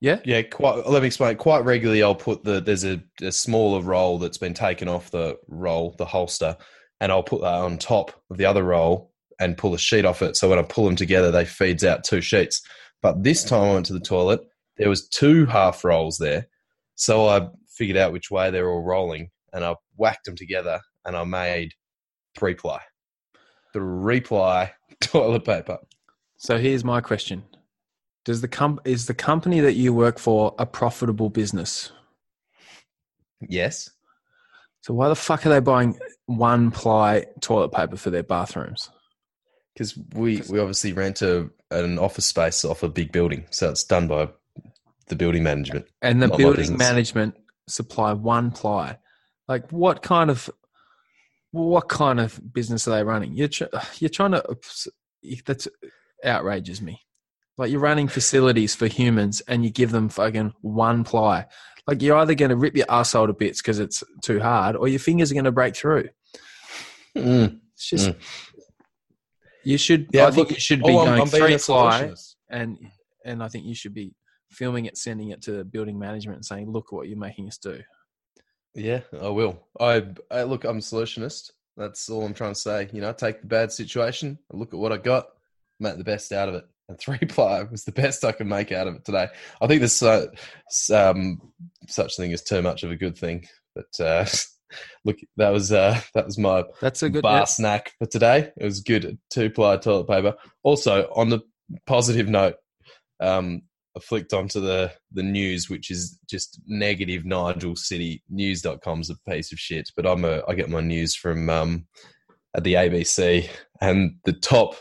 Yeah. Yeah, quite. Let me explain. Quite regularly, I'll put the there's a, a smaller roll that's been taken off the roll, the holster, and I'll put that on top of the other roll and pull a sheet off it. So when I pull them together, they feeds out two sheets. But this time I went to the toilet. There was two half rolls there, so I figured out which way they're all rolling, and I whacked them together, and I made three ply, three ply toilet paper. So here's my question: Does the com- is the company that you work for a profitable business? Yes. So why the fuck are they buying one ply toilet paper for their bathrooms? Because we, we obviously rent a, an office space off a big building, so it's done by the building management. And the building management supply one ply. Like what kind of what kind of business are they running? You're tr- you're trying to that's outrages me. Like you're running facilities for humans and you give them fucking one ply. Like you're either going to rip your asshole to bits because it's too hard, or your fingers are going to break through. Mm. It's just Mm. you should. Yeah, I think look, you should be oh, I'm- going I'm three a ply solutionist. and and I think you should be filming it, sending it to the building management, and saying, "Look what you're making us do." Yeah, I will. I, I look. I'm a solutionist. That's all I'm trying to say. You know, take the bad situation, look at what I got, make the best out of it. And three ply was the best I could make out of it today. I think there's so, um, such thing as too much of a good thing. But uh, look, that was uh, that was my That's a good. bar snack for today. It was good. Two ply toilet paper. Also, on the positive note, um, I flicked onto the, the news, which is just negative Nigel City. News News.com's a piece of shit, but I'm a, I get my news from um, at the ABC, and the top,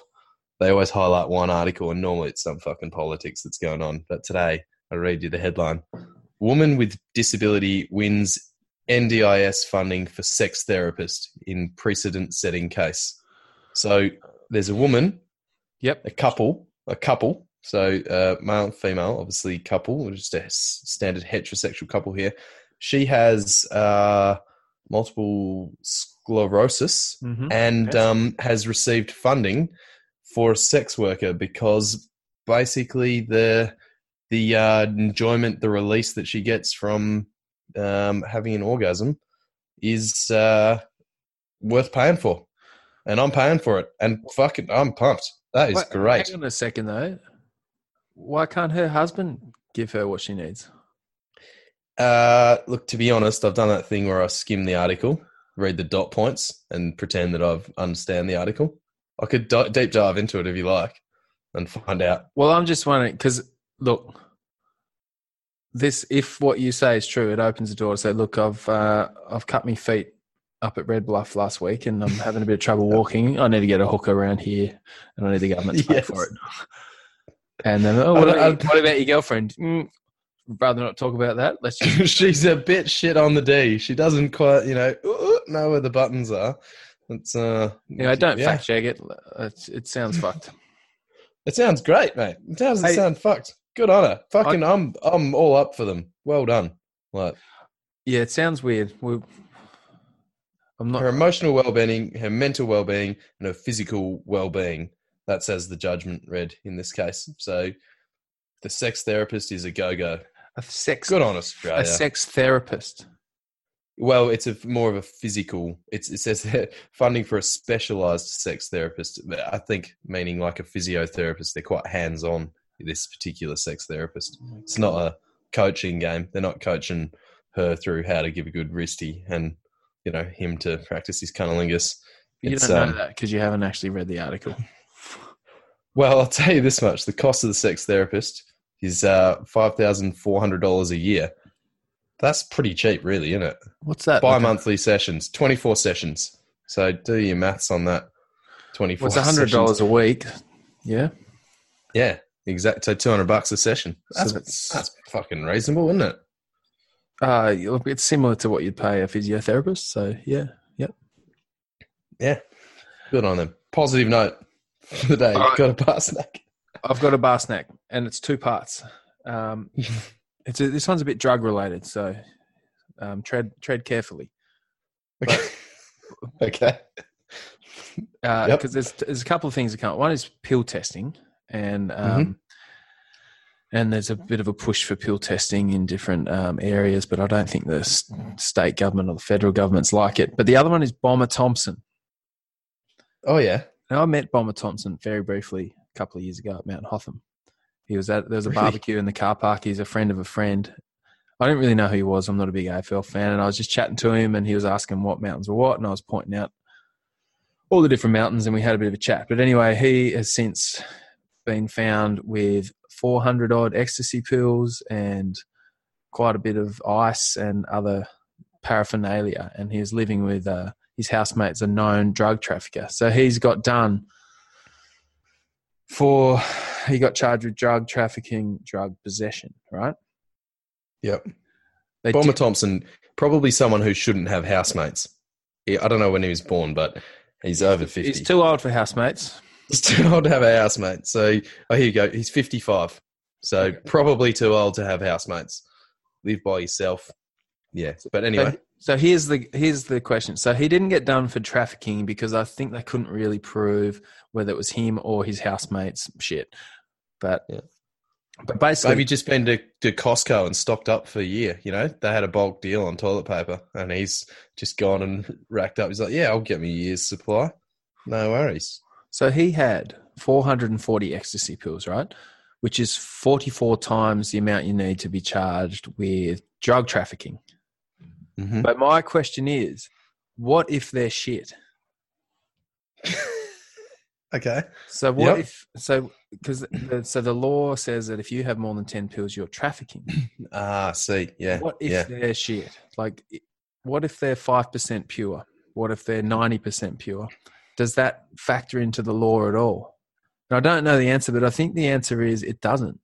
they always highlight one article, and normally it's some fucking politics that's going on. But today, I read you the headline Woman with disability wins NDIS funding for sex therapist in precedent setting case. So there's a woman, Yep. a couple, a couple. So uh, male and female, obviously couple, just a s- standard heterosexual couple here. She has uh, multiple sclerosis Mm-hmm. and Yes. um, has received funding for a sex worker because basically the the uh, enjoyment, the release that she gets from um, having an orgasm is uh, worth paying for, and I'm paying for it. And fucking, I'm pumped. That is Wait, great. Hang on a second though. Why can't her husband give her what she needs? Uh, look, to be honest, I've done that thing where I skim the article, read the dot points, and pretend that I've understand the article. I could di- deep dive into it if you like, and find out. Well, I'm just wondering because look, this if what you say is true, it opens the door to say, look, I've uh, I've cut my feet up at Red Bluff last week, and I'm having a bit of trouble walking. I need to get a hooker around here, and I need the government to pay Yes. for it. And then, oh, what, about, what about your girlfriend? Mm, rather not talk about that. Let's just She's a bit shit on the D. She doesn't quite, you know, know where the buttons are. It's uh, yeah, I don't yeah. fact check it. It's, it sounds fucked. It sounds great, mate. It doesn't Hey- sound fucked. Good on her. Fucking, I'm, I'm all up for them. Well done. Like Yeah, it sounds weird. We, I'm not. her emotional well-being, her mental well-being, and her physical well-being. That says the judgment read in this case. So, the sex therapist is a go-go. a sex Good on Australia. a sex therapist. Well, it's a more of a physical. It's, it says funding for a specialized sex therapist. I think meaning like a physiotherapist. They're quite hands-on. This particular sex therapist. It's not a coaching game. They're not coaching her through how to give a good wristy and you know him to practice his cunnilingus. You It's, don't know um, that because you haven't actually read the article. Well, I'll tell you this much: the cost of the sex therapist is uh, five thousand four hundred dollars a year. That's pretty cheap, really, isn't it? What's that? Bi look at? monthly sessions, twenty four sessions. So do your maths on that. Twenty four. What's a hundred dollars a week? Yeah. Yeah, exactly. So two hundred bucks a session. So That's that's- that's fucking reasonable, isn't it? Uh, it's similar to what you'd pay a physiotherapist. So yeah, yep. Yeah, good on them. Positive note for the day. All right. Got a bar snack. I've got a bar snack, and it's two parts. Um, it's a, this one's a bit drug related, so um, tread tread carefully. Okay. okay. because Yep. there's there's a couple of things that come. One is pill testing, and um, and there's a bit of a push for pill testing in different um, areas, but I don't think the state government or the federal government's like it. But the other one is Bomber Thompson. Oh yeah. Now I met Bomber Thompson very briefly a couple of years ago at Mount Hotham. He was at there was a Really? barbecue in the car park. He's a friend of a friend. I didn't really know who he was. I'm not a big AFL fan, and I was just chatting to him, and he was asking what mountains were what, and I was pointing out all the different mountains, and we had a bit of a chat. But anyway, he has since been found with 400 odd ecstasy pills and quite a bit of ice and other paraphernalia, and he was living with uh, his housemate's a known drug trafficker. So he's got done for he got charged with drug trafficking, drug possession, right? Yep. They Bomber did- Thompson, probably someone who shouldn't have housemates. He, I don't know when he was born, but he's over 50. he's too old for housemates. He's too old to have a housemate. So, oh, here you go. He's 55. So, Okay. probably too old to have housemates. Live by yourself. Yeah. But anyway, So, so here's the here's the question. So he didn't get done for trafficking because I think they couldn't really prove whether it was him or his housemates shit. But Yeah. but basically, maybe just been to, to Costco and stocked up for a year. You know, they had a bulk deal on toilet paper and he's just gone and racked up. He's like, yeah, I'll get me a year's supply. No worries. So he had 440 ecstasy pills, right? Which is 44 times the amount you need to be charged with drug trafficking. Hmm But my question is, what if they're shit? Okay. So what Yep. if so because the, so the law says that if you have more than 10 pills you're trafficking. Ah, see. Yeah. What if yeah. they're shit? Like what if they're 5% pure? What if they're 90% pure? Does that factor into the law at all? And I don't know the answer, but I think the answer is it doesn't.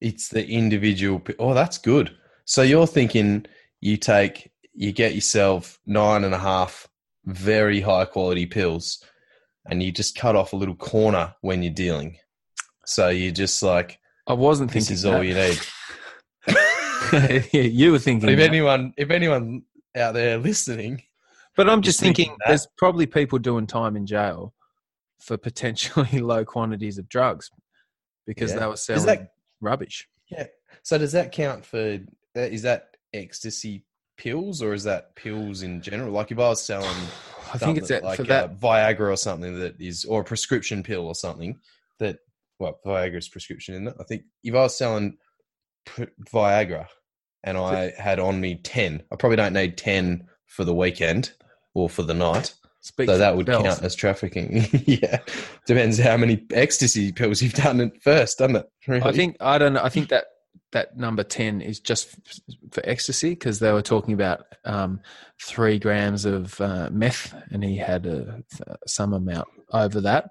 It's the individual. Oh, that's good. So you're thinking you take, you get yourself nine and a half very high quality pills and you just cut off a little corner when you're dealing. So you're just like, I wasn't this thinking is all you need. yeah, you were thinking But if that. anyone, if anyone out there listening, But I'm just thinking thinking there's probably people doing time in jail for potentially low quantities of drugs because Yeah. they were selling that- rubbish. Yeah. So does that count for? Is that ecstasy pills or is that pills in general? Like if I was selling, I think it's that like for that. uh, Viagra or something that is, or a prescription pill or something that, well, Viagra's prescription in it. I think if I was selling Viagra and I had on me 10, I probably don't need 10 for the weekend or for the night. So that would yourself. count as trafficking. yeah. Depends how many ecstasy pills you've done at first, doesn't it? Really? I think I don't know. I think that that number ten is just f- for ecstasy because they were talking about um, three grams of uh, meth, and he had a, some amount over that.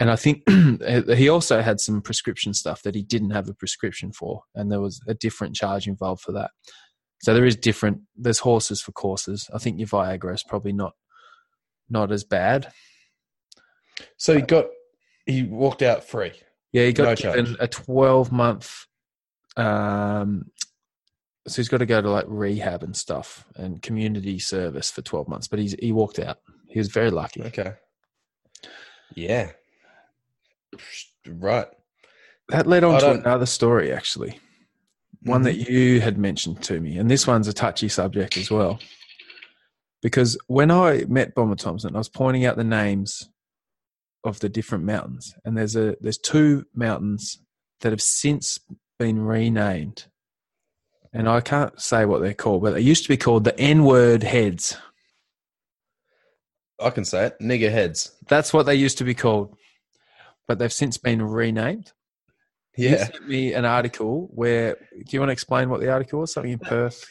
And I think he also had some prescription stuff that he didn't have a prescription for, and there was a different charge involved for that. So there is different. There's horses for courses. I think your Viagra is probably not not as bad. so. He got, he walked out free. Yeah, he got No given charge. a 12 month. Um, so he's got to go to like rehab and stuff and community service for 12 months, but he's he walked out. He was very lucky. Okay. Yeah. Right. That led on I to don't- another story, actually, one that Mm-hmm. you had mentioned to me, and this one's a touchy subject as well. Because when I met Bomber Thompson, I was pointing out the names of the different mountains, and there's a there's two mountains that have since been renamed, and I can't say what they're called, but they used to be called the N word heads. I can say it. Nigger heads. That's what they used to be called, but they've since been renamed. You Yeah. sent me an article where. Do you want to explain what the article was? Something in Perth.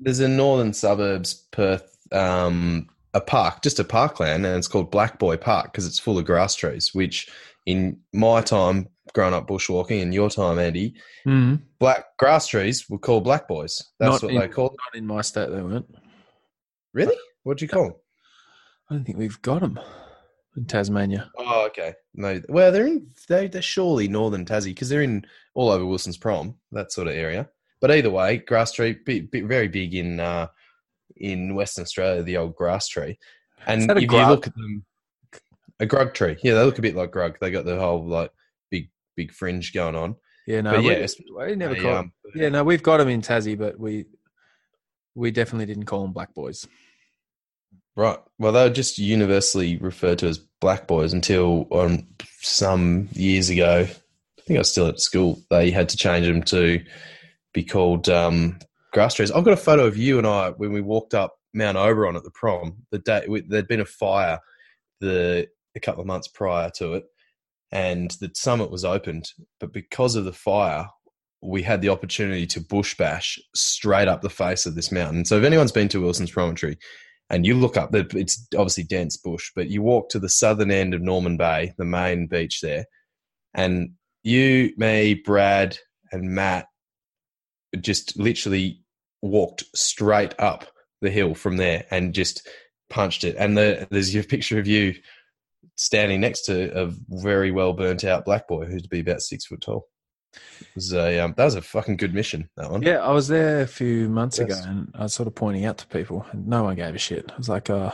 There's a northern suburbs, Perth, um, a park, just a parkland, and it's called Black Boy Park because it's full of grass trees, which in my time growing up bushwalking in your time, Andy, Mm. black grass trees were called black boys. That's Not what in- they called. Not in my state, they weren't. Really? What'd you call them? I don't think we've got them in Tasmania. Oh, okay. No, well, they're in they they're surely northern Tassie because they're in all over Wilson's Prom, that sort of area. But either way, grass tree, be, be, very big in uh, in Western Australia, the old grass tree. And Is that a if you look at them, a grug tree, yeah, they look a bit like grug. They got the whole like big fringe going on. Yeah, no, But we, yeah, we never They, call. um, yeah, no, we've got them in Tassie, but we we definitely didn't call them black boys. Right. Well, they were just universally referred to as black boys until um, some years ago. I think I was still at school. They had to change them to be called um, grass trees. I've got a photo of you and I when we walked up Mount Oberon at the prom. The day we, there'd been a fire the a couple of months prior to it, and the summit was opened. But because of the fire, we had the opportunity to bush bash straight up the face of this mountain. So if anyone's been to Wilson's Promontory, and you look up, it's obviously dense bush, but you walk to the southern end of Norman Bay, the main beach there, and you, me, Brad, and Matt just literally walked straight up the hill from there and just punched it. And the, there's your picture of you standing next to a very well burnt out black boy who'd be about six foot tall. It was a um, that was a fucking good mission. That one. Yeah, I was there a few months Yes. ago, and I was sort of pointing out to people, and no one gave a shit. I was like, uh,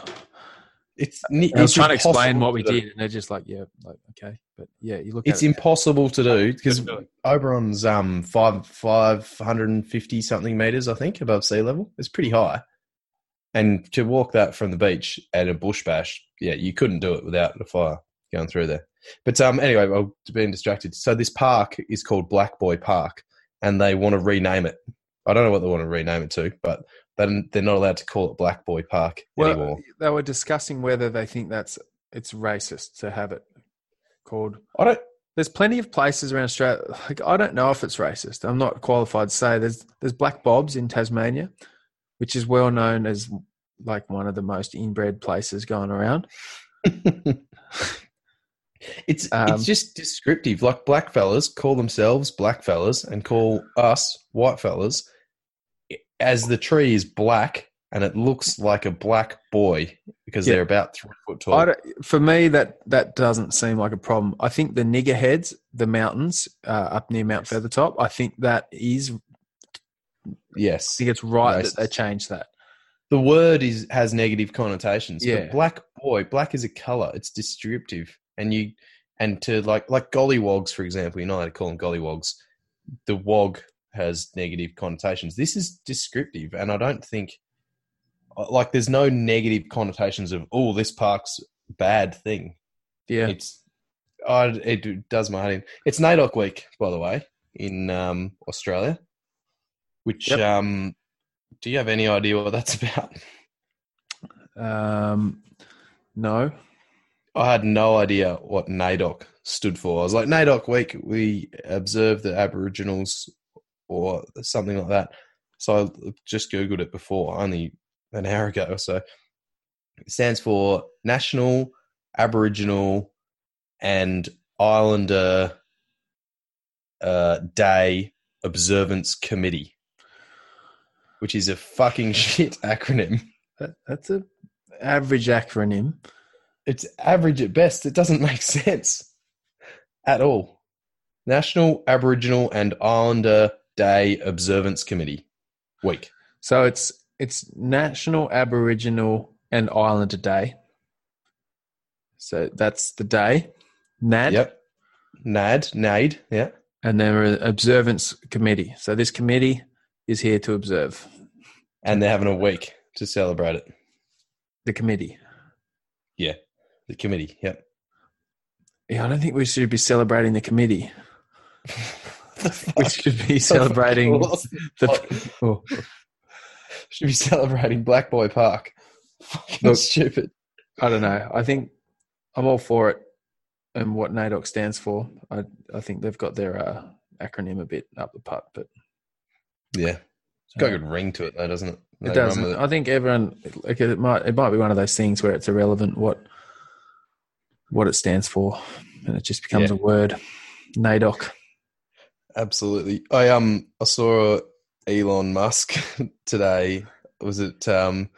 It's, ne- I was it's trying to explain what we to did, and they're just like, yeah, like okay, but yeah, you look. It's at it, impossible to do because Oberon's um five five hundred and fifty something meters, I think, above sea level. It's pretty high, and to walk that from the beach at a bush bash, yeah, you couldn't do it without the fire going through there. But um, anyway, well, being distracted. So this park is called Black Boy Park, and they want to rename it. I don't know what they want to rename it to, but they're not allowed to call it Black Boy Park well, anymore. they were discussing whether they think that's it's racist to have it called I don't. there's plenty of places around Australia. Like, I don't know if it's racist. I'm not qualified to say. There's there's Black Bob's in Tasmania, which is well known as like one of the most inbred places going around. It's Um, it's just descriptive. Like black fellas call themselves black fellas and call us white fellas as the tree is black and it looks like a black boy because Yeah. they're about three foot tall. I for me, that that doesn't seem like a problem. I think the nigger heads, the mountains uh, up near Mount Feathertop, I think that is. I think it's right Racist. that they changed that. the word is has negative connotations. Yeah. Black boy, black is a color. It's descriptive, and you and to like like gollywogs, for example, you're not allowed to call them gollywogs. The wog has negative connotations. This is descriptive, and I don't think like there's no negative connotations of oh this park's bad thing. Yeah. It's oh, it does my heart in. It's NAIDOC week, by the way, in um, Australia. Which Yep. um, do you have any idea what that's about? Um, no. I had no idea what NAIDOC stood for. I was like, NAIDOC week, we observe the Aboriginals or something like that. So I just Googled it before, only an hour ago or so. It stands for National Aboriginal and Islander uh, Day Observance Committee, which is a fucking shit acronym. That, that's a average acronym. It's average at best. It doesn't make sense at all. National Aboriginal and Islander Day Observance Committee week. So it's it's National Aboriginal and Islander Day. So that's the day. NAD. Yep. NAD, NAD, yeah. And then an observance committee. So this committee is here to observe And they're having a week to celebrate it. the committee. Yeah, the committee, yep. Yeah, I don't think we should be celebrating the committee. The We should be celebrating the. Oh, Should be celebrating Black Boy Park. Fucking Look. stupid. I don't know. I think I'm all for it and what NAIDOC stands for. I I think they've got their uh, acronym a bit up the putt, but Yeah. It's got a good ring to it though, doesn't it? it They doesn't. I think everyone like it might it might be one of those things where it's irrelevant what what it stands for, and it just becomes Yeah. a word. NAIDOC. Absolutely. I um I saw Elon Musk today. Was it um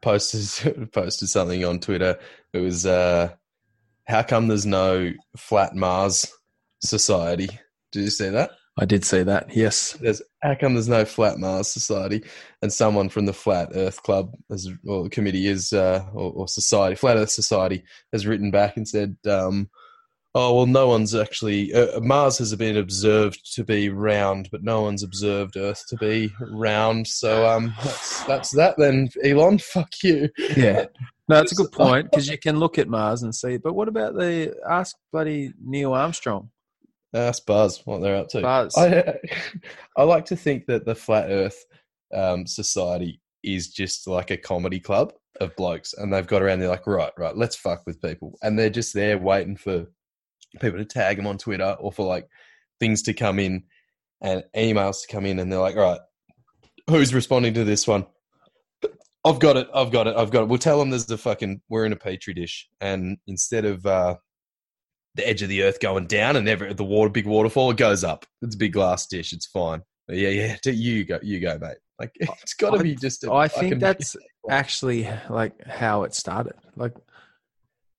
posted posted something on Twitter? It was uh how come there's no flat Mars society? Did you see that? I did see that. Yes. There's how come there's no flat Mars society? And someone from the Flat Earth Club as or committee is uh or, or society, Flat Earth Society has written back and said um Oh well, no one's actually uh, Mars has been observed to be round, but no one's observed Earth to be round. So um, that's that's that then. Elon, fuck you. Yeah. No, that's a good point because you can look at Mars and see. But what about the ask bloody Neil Armstrong? Ask Buzz what they're up to. Buzz. I I like to think that the Flat Earth um, Society is just like a comedy club of blokes, and they've got around. They're like, right, right, let's fuck with people, and they're just there waiting for people to tag them on Twitter or for like things to come in and emails to come in, and they're like, right, who's responding to this one? I've got it. I've got it. I've got it. We'll tell them there's a fucking we're in a petri dish, and instead of uh, the edge of the earth going down and every the water big waterfall, it goes up. It's a big glass dish. It's fine. But yeah, yeah. You go. You go, mate. Like it's got to be just. a I think that's actually like how it started. Like,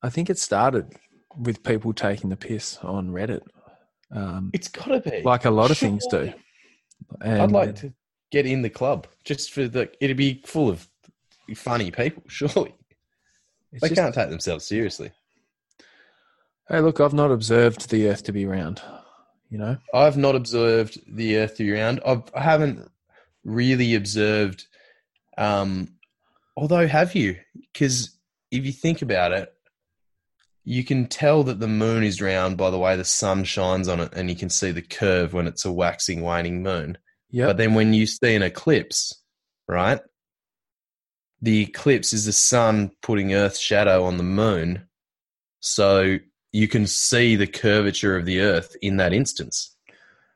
I think it started with people taking the piss on Reddit, um, It's got to be like a lot of things do. And I'd like to get in the club just for the. It'd be full of funny people. Surely they just- can't take themselves seriously. Hey, look, I've not observed the Earth to be round. You know, I've not observed the Earth to be round. I've, I haven't really observed. Um, although, have you? Because if you think about it, you can tell that the moon is round by the way the sun shines on it, and you can see the curve when it's a waxing, waning moon. yeah. But then when you see an eclipse, right? The eclipse is the sun putting Earth's shadow on the moon. So you can see the curvature of the Earth in that instance.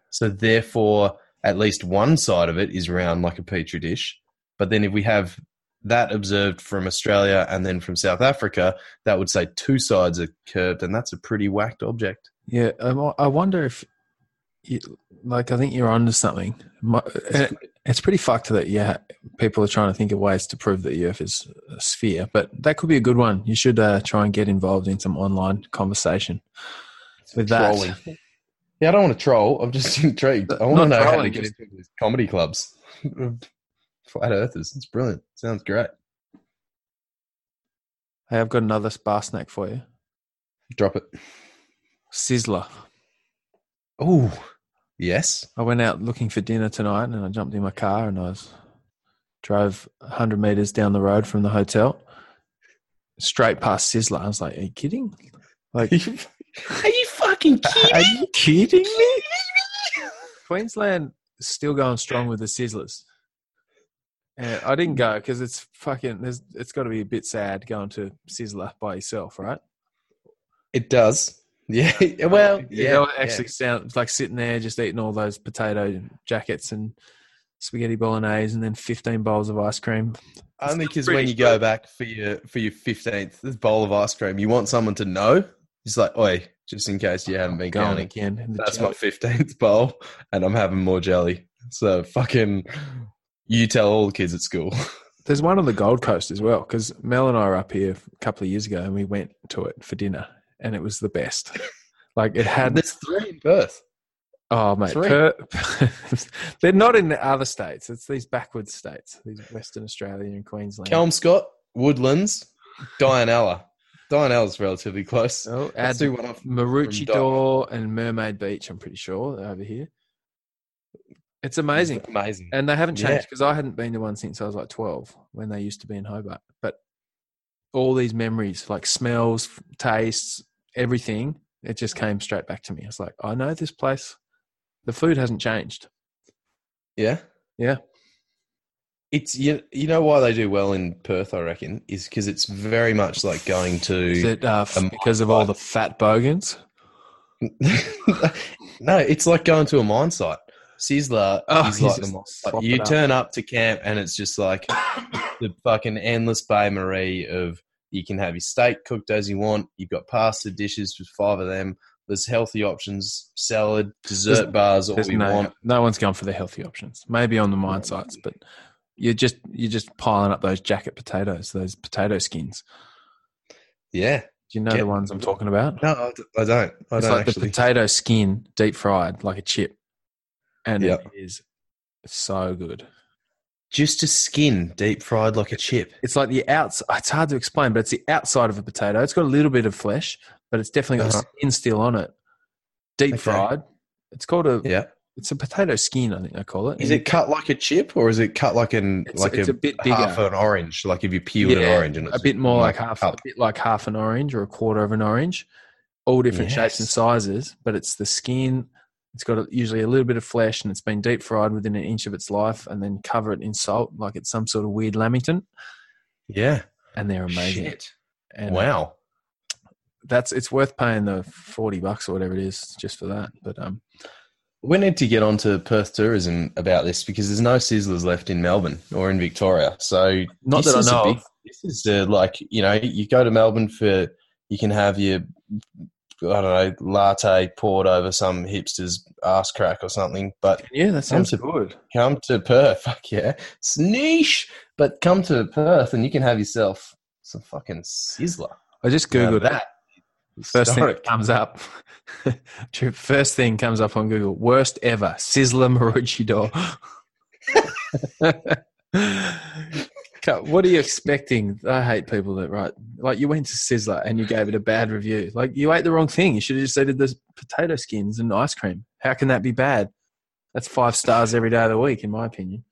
So therefore, at least one side of it is round like a petri dish. But then if we have that observed from Australia and then from South Africa, that would say two sides are curved, and that's a pretty whacked object. Yeah, I wonder if, you, like, I think you're onto something. My, it's pretty fucked that yeah, people are trying to think of ways to prove that the Earth is a sphere, but that could be a good one. You should uh, try and get involved in some online conversation with that. Trolling. Yeah, I don't want to troll. I'm just intrigued. I want Not to know how to get into these comedy clubs. Flat Earthers. It's brilliant. Sounds great. Hey, I've got another bar snack for you. Drop it. Sizzler. Oh, yes. I went out looking for dinner tonight, and I jumped in my car and I was Drove 100 meters down the road from the hotel, straight past Sizzler. I was like, "Are you kidding? Like, Are you fucking kidding? are you kidding me?" Queensland is still going strong with the Sizzlers. And I didn't go because it's fucking. There's, it's got to be a bit sad going to Sizzler by yourself, right? It does. Yeah. Well, yeah. it actually sounds like sitting there just eating all those potato jackets and spaghetti bolognese and then 15 bowls of ice cream. Only because when you go back for your for your fifteenth bowl of ice cream, you want someone to know. It's like, oi, just in case you haven't been Going counting. again. That's jelly. my fifteenth bowl, and I'm having more jelly. So fucking, you tell all the kids at school. There's one on the Gold Coast as well because Mel and I were up here a couple of years ago and we went to it for dinner and it was the best. Like it had There's three in Perth. Oh, mate, Three. per, they're not in the other states. It's these backward states, these Western Australia and Queensland. Kelmscott, Woodlands, Dianella. Dianella's relatively close. oh, add do one off. Maroochydore and Mermaid Beach. I'm pretty sure over here. It's amazing, Amazing. and they haven't changed because I hadn't been to one since I was like 12 when they used to be in Hobart. But all these memories, like smells, tastes, everything, it just came straight back to me. I was like, I know this place. The food hasn't changed. Yeah. Yeah. It's you, you know why they do well in Perth, I reckon, is because it's very much like going to it uh, because of all the fat bogans? No, it's like going to a mine site. Sizzler Oh, is you like the you up. turn up to camp and it's just like the fucking endless bain-marie of you can have your steak cooked as you want. You've got pasta dishes with five of them. There's healthy options, salad, dessert There's- bars, all There's we no, want. no one's gone for the healthy options. Maybe on the mine sites, but you're just you're just piling up those jacket potatoes, those potato skins. Yeah. Do you know Get- the ones I'm talking about? No, I don't. I it's don't like the potato skin deep fried like a chip, and Yep. it is so good. Just a skin deep fried like a chip. It's like the outs. It's hard to explain, but it's the outside of a potato. It's got a little bit of flesh, but it's definitely got Uh-huh. skin still on it. Deep Okay. fried. It's called a. Yeah. It's a potato skin, I think they call it. Is it cut like a chip or is it cut like an It's- like it's a, a bit bigger. half an orange? Like if you peeled an orange and a bit more like half, cup. a bit like half an orange or a quarter of an orange, all different shapes and sizes. But it's the skin. It's got a, usually a little bit of flesh, and it's been deep fried within an inch of its life, and then cover it in salt like it's some sort of weird lamington. Yeah. And they're amazing. Shit. And uh, wow. that's it's worth paying the forty bucks or whatever it is just for that. But um, We need to get on to Perth tourism about this because there's no sizzlers left in Melbourne or in Victoria. So not this that I is a know big- this is uh, like you know you go to Melbourne for you can have your I don't know latte poured over some hipster's ass crack or something, but Yeah, that sounds to- good. come to Perth, fuck yeah, it's niche. But come to Perth and you can have yourself some fucking sizzler. I just googled that. First thing historic. that comes up. First thing comes up on Google. Worst ever. Sizzler Maroochydore. what are you expecting? I hate people that write like you went to Sizzler and you gave it a bad review. Like you ate the wrong thing. You should have just said the potato skins and ice cream. How can that be bad? That's five stars every day of the week, in my opinion.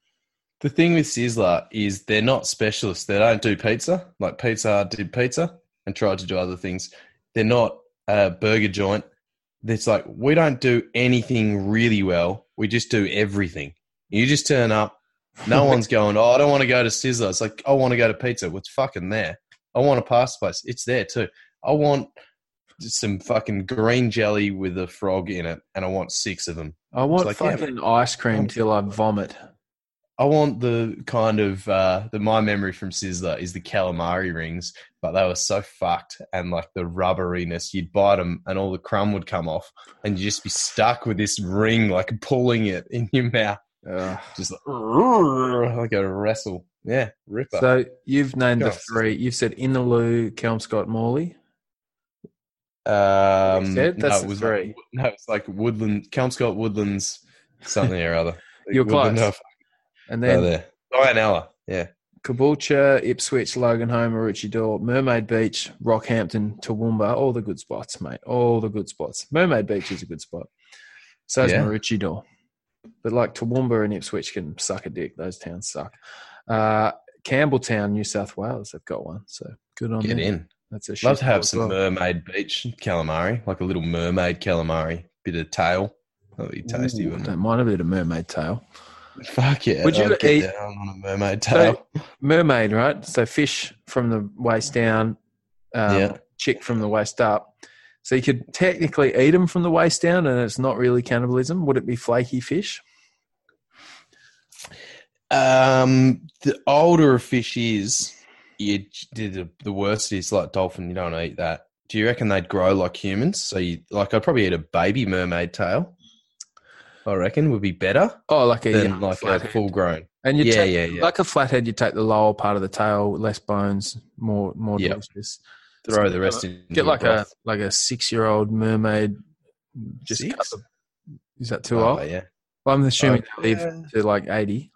The thing with Sizzler is they're not specialists. They don't do pizza. Like Pizza did pizza and tried to do other things. They're not a burger joint. It's like we don't do anything really well. We just do everything. You just turn up. No one's going, oh, I don't want to go to Sizzler. It's like, I want to go to pizza. Well, it's fucking there. I want a pasta place. It's there too. I want some fucking green jelly with a frog in it, and I want six of them. I want like, yeah, fucking ice cream till I vomit. I want the kind of uh, the my memory from Sizzler is the calamari rings, but they were so fucked and like the rubberiness. You'd bite them and all the crumb would come off, and you'd just be stuck with this ring, like pulling it in your mouth, Just like, like a wrestle. Yeah, ripper. So you've named the three. You've said Innaloo, Kelmscott, Morley. um, said? That's no, it was three. Like, no, it's like Woodland, Kelmscott Woodlands, something or other. You're Woodland- close. And then oh, there. Dianella. Yeah. Caboolture, Ipswich, Loganholme, Maroochydore, Mermaid Beach, Rockhampton, Toowoomba, all the good spots, mate. All the good spots. Mermaid Beach is a good spot. So is Yeah. Maroochydore. But like Toowoomba and Ipswich can suck a dick. Those towns suck. Uh, Campbelltown, New South Wales, they've got one. So good on Get them. in. That's a Love to have some well. mermaid beach calamari, like a little mermaid calamari, bit of tail. That'd be tasty, Ooh, wouldn't it? don't mind a bit of mermaid tail. Fuck yeah. Would you I'd eat- down on a mermaid So, tail? mermaid, right? So fish from the waist down, um, Yeah. chick from the waist up. So you could technically eat them from the waist down, and it's not really cannibalism. Would it be flaky fish? Um, the older a fish is, you the, the worse it is. Like dolphin, you don't want to eat that. Do you reckon they'd grow like humans? So you like, I'd probably eat a baby mermaid tail. I reckon would be better Oh, like a than young like a full grown. And you Yeah, take, yeah, yeah. like a flathead, you take the lower part of the tail, less bones, more more Yep. delicious. Throw the rest in. Get your like a like a six year old mermaid. Just cut the, is that too Oh, old? yeah, Well, I'm assuming Oh, they live yeah. to like eighty.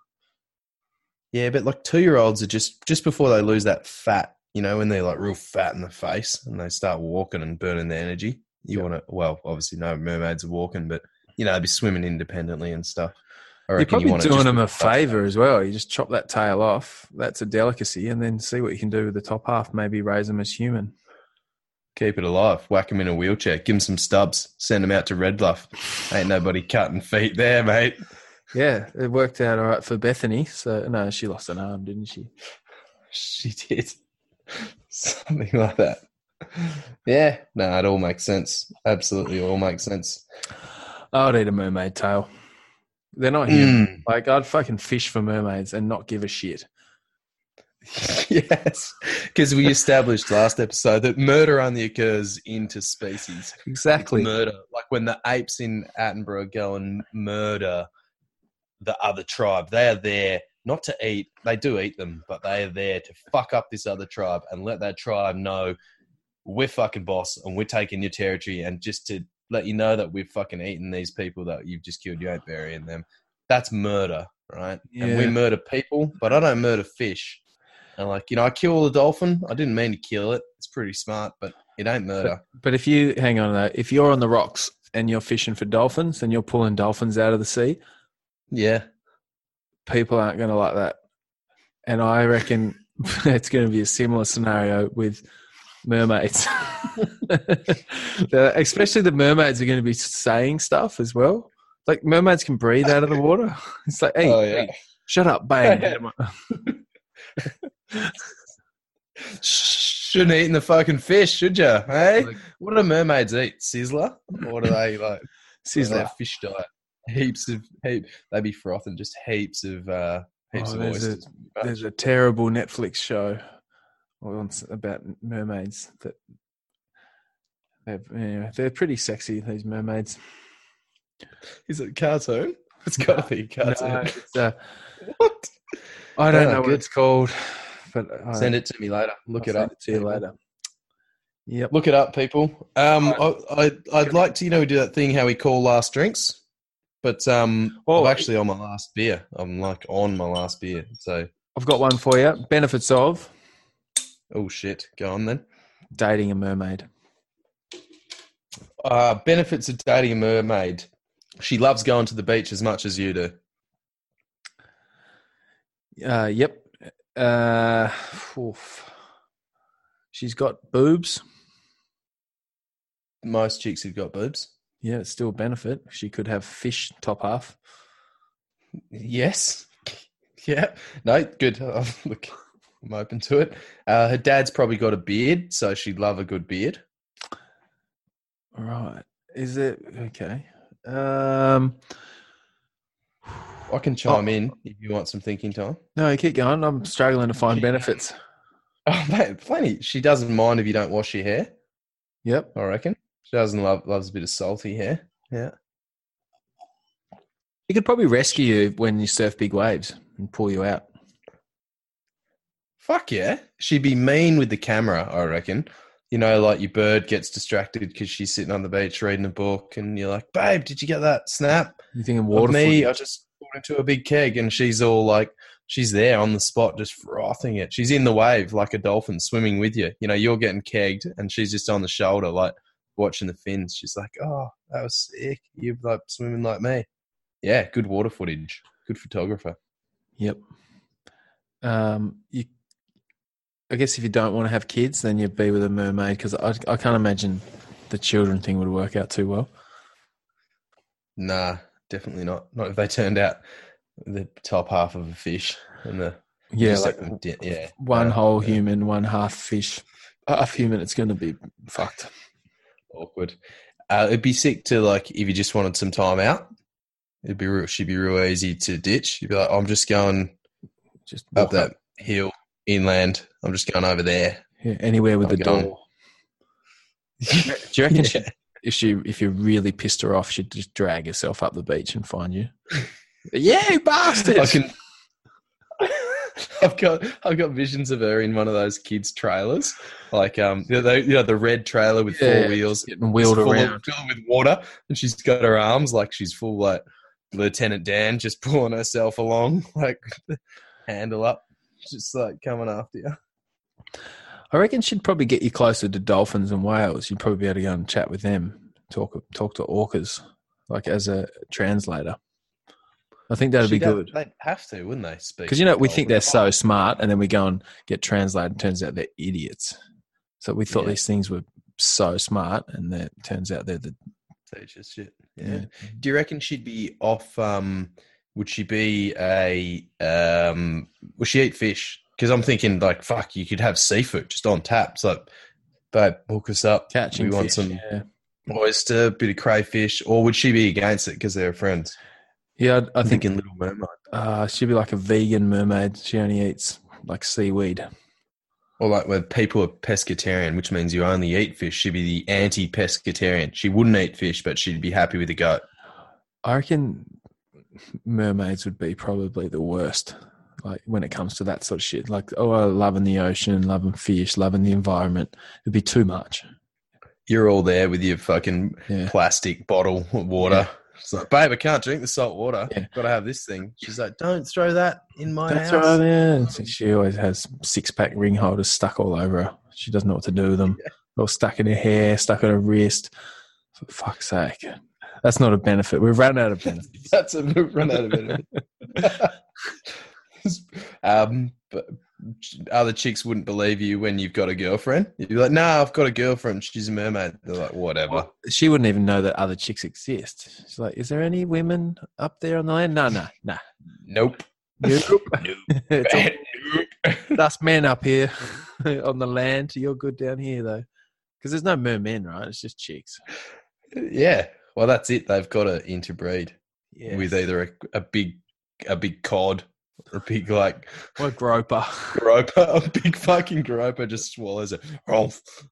yeah, but like two year olds are just just before they lose that fat. You know, when they're like real fat in the face and they start walking and burning their energy. You Yeah. want to, well, obviously no mermaids are walking, but you know, they'd be swimming independently and stuff. You're probably wanna doing them a favour as well. You just chop that tail off. That's a delicacy, and then see what you can do with the top half. Maybe raise them as human. Keep it alive. Whack him in a wheelchair. Give him some stubs. Send him out to Red Bluff. Ain't nobody cutting feet there, mate. Yeah, it worked out all right for Bethany. So no, she lost an arm, didn't she? She did something like that. Yeah, no, it all makes sense. Absolutely, all makes sense. I'd eat a mermaid tail. They're not human. Mm. Like I'd fucking fish for mermaids and not give a shit. yes, because we established last episode that murder only occurs interspecies. Exactly. Murder, like when the apes in Attenborough go and murder the other tribe, they are there not to eat. They do eat them, but they are there to fuck up this other tribe and let that tribe know we're fucking boss and we're taking your territory, and just to let you know that we've fucking eaten these people that you've just killed. You ain't burying them. That's murder, right? And we murder people, but I don't murder fish. And like, you know, I kill the dolphin. I didn't mean to kill it. It's pretty smart, but it ain't murder. But if you hang on though, if you're on the rocks and you're fishing for dolphins and you're pulling dolphins out of the sea, Yeah. people aren't going to like that. And I reckon it's going to be a similar scenario with mermaids. The- Especially the mermaids are going to be saying stuff as well. Like mermaids can breathe out of the water. It's like, hey, Oh, yeah. hey, shut up, bang. Shouldn't eaten the fucking fish, should you? Hey, Like- what do mermaids eat? Sizzler, What do they like Sizzler. fish diet? Heaps of heap. They be frothing just heaps of uh, heaps Oh, of there's a- There's a terrible Netflix show about mermaids that they're, anyway, they're pretty sexy. These mermaids. Is it a cartoon? It's got to be a cartoon. No, it's, uh, what? I don't Oh, know what it's called, but I, Send it to me later. Look I'll it send up. to you later. Yep. Look it up, people. Um, I, I, I'd like to, you know, we do that thing how we call last drinks, but um, Well, I'm actually on my last beer. I'm like on my last beer. So, I've got one for you. Benefits of oh shit, go on then. dating a mermaid. Uh, benefits of dating a mermaid. She loves going to the beach as much as you do. Uh, yep. Uh, oof. She's got boobs. Most chicks have got boobs. Yeah, it's still a benefit. She could have fish top half. Yes. Yeah. No, good. Look, I'm open to it. Uh, her dad's probably got a beard, so she'd love a good beard. Right. Is it okay? Um, I can chime in if you want some thinking time. no, keep going. I'm struggling to find benefits. Oh, mate, plenty. She doesn't mind if you don't wash your hair. Yep. I reckon she doesn't love loves a bit of salty hair. Yeah. She could probably rescue you when you surf big waves and pull you out. Fuck yeah. She'd be mean with the camera. I reckon. You know, like your bird gets distracted because she's sitting on the beach reading a book, and you're like, "Babe, did you get that snap You thinking of water? me? I just pulled into a big keg," and she's all like, she's there on the spot, just frothing it. She's in the wave like a dolphin swimming with you. You know, you're getting kegged, and she's just on the shoulder, like watching the fins. She's like, "Oh, that was sick. You're like swimming like me." Yeah, good water footage. Good photographer. Yep. Um, you, I guess if you don't want to have kids, then you'd be with a mermaid because I, I can't imagine the children thing would work out too well. Nah, definitely not. Not if they turned out the top half of a fish and the Yeah, like like, yeah, one uh, whole yeah, human, one half fish. Half human, it's going to be fucked. awkward. Uh, it'd be sick to like if you just wanted some time out. It'd be real. She'd be real easy to ditch. You'd be like, I'm just going Just up that hill inland. I'm just going over there. Yeah, anywhere with I'm the going. door. Do you reckon she, if she if you really pissed her off, she'd just drag herself up the beach and find you? yeah, you bastard! I can. I've got I've got visions of her in one of those kids trailers, like um, you know, the, you know, the red trailer with Yeah, four wheels, getting wheeled around. of, filled with water, and she's got her arms like she's full like Lieutenant Dan, just pulling herself along, like handle up, just like coming after you. I reckon she'd probably get you closer to dolphins and whales. You'd probably be able to go and chat with them, talk talk to orcas, like as a translator. I think that'd be She'd have- good They'd have to, wouldn't they? Speak because you know we think they're so smart, and then we go and get translated. and Turns out they're idiots. So we thought Yeah. these things were so smart, and then it turns out they're the Teachers shit. Yeah. yeah. Do you reckon she'd be off? Um, would she be a? Um, would she eat fish? Because I'm thinking like, fuck, you could have seafood just on tap. So, babe, hook us up. catching we want fish, some yeah. oyster, bit of crayfish, or would she be against it because they're friends? Yeah, I, I I'm think thinking Little Mermaid, uh, she'd be like a vegan mermaid. She only eats like seaweed. or like where people are pescatarian, which means you only eat fish. She'd be the anti-pescatarian. She wouldn't eat fish, but she'd be happy with a goat. I reckon mermaids would be probably the worst. Like when it comes to that sort of shit, like oh, loving the ocean, loving fish, loving the environment, it'd be too much. You're all there with your fucking Yeah, plastic bottle of water. It's like, babe, I can't drink the salt water. Yeah. Got to have this thing. She's like, don't throw that in my that's house. right. Yeah, So she always has six pack ring holders stuck all over her. She doesn't know what to do with them. Or stuck in her hair, stuck on her wrist. For fuck's sake, that's not a benefit. We've run out of benefits. That's a we've run out of it. um, but other chicks wouldn't believe you when you've got a girlfriend. You'd be like, "Nah, I've got a girlfriend. She's a mermaid." They're like, "Whatever." Well, she wouldn't even know that other chicks exist. She's like, "Is there any women up there on the land?" No, no, no. Nope. Nope. Nope. nope. us men up here on the land. You're good down here though, because there's no mermen, right? It's just chicks. yeah. Well, that's it. They've got to interbreed Yeah, with either a, a big, a big cod, or a big like or a groper. groper, a big fucking groper just swallows it,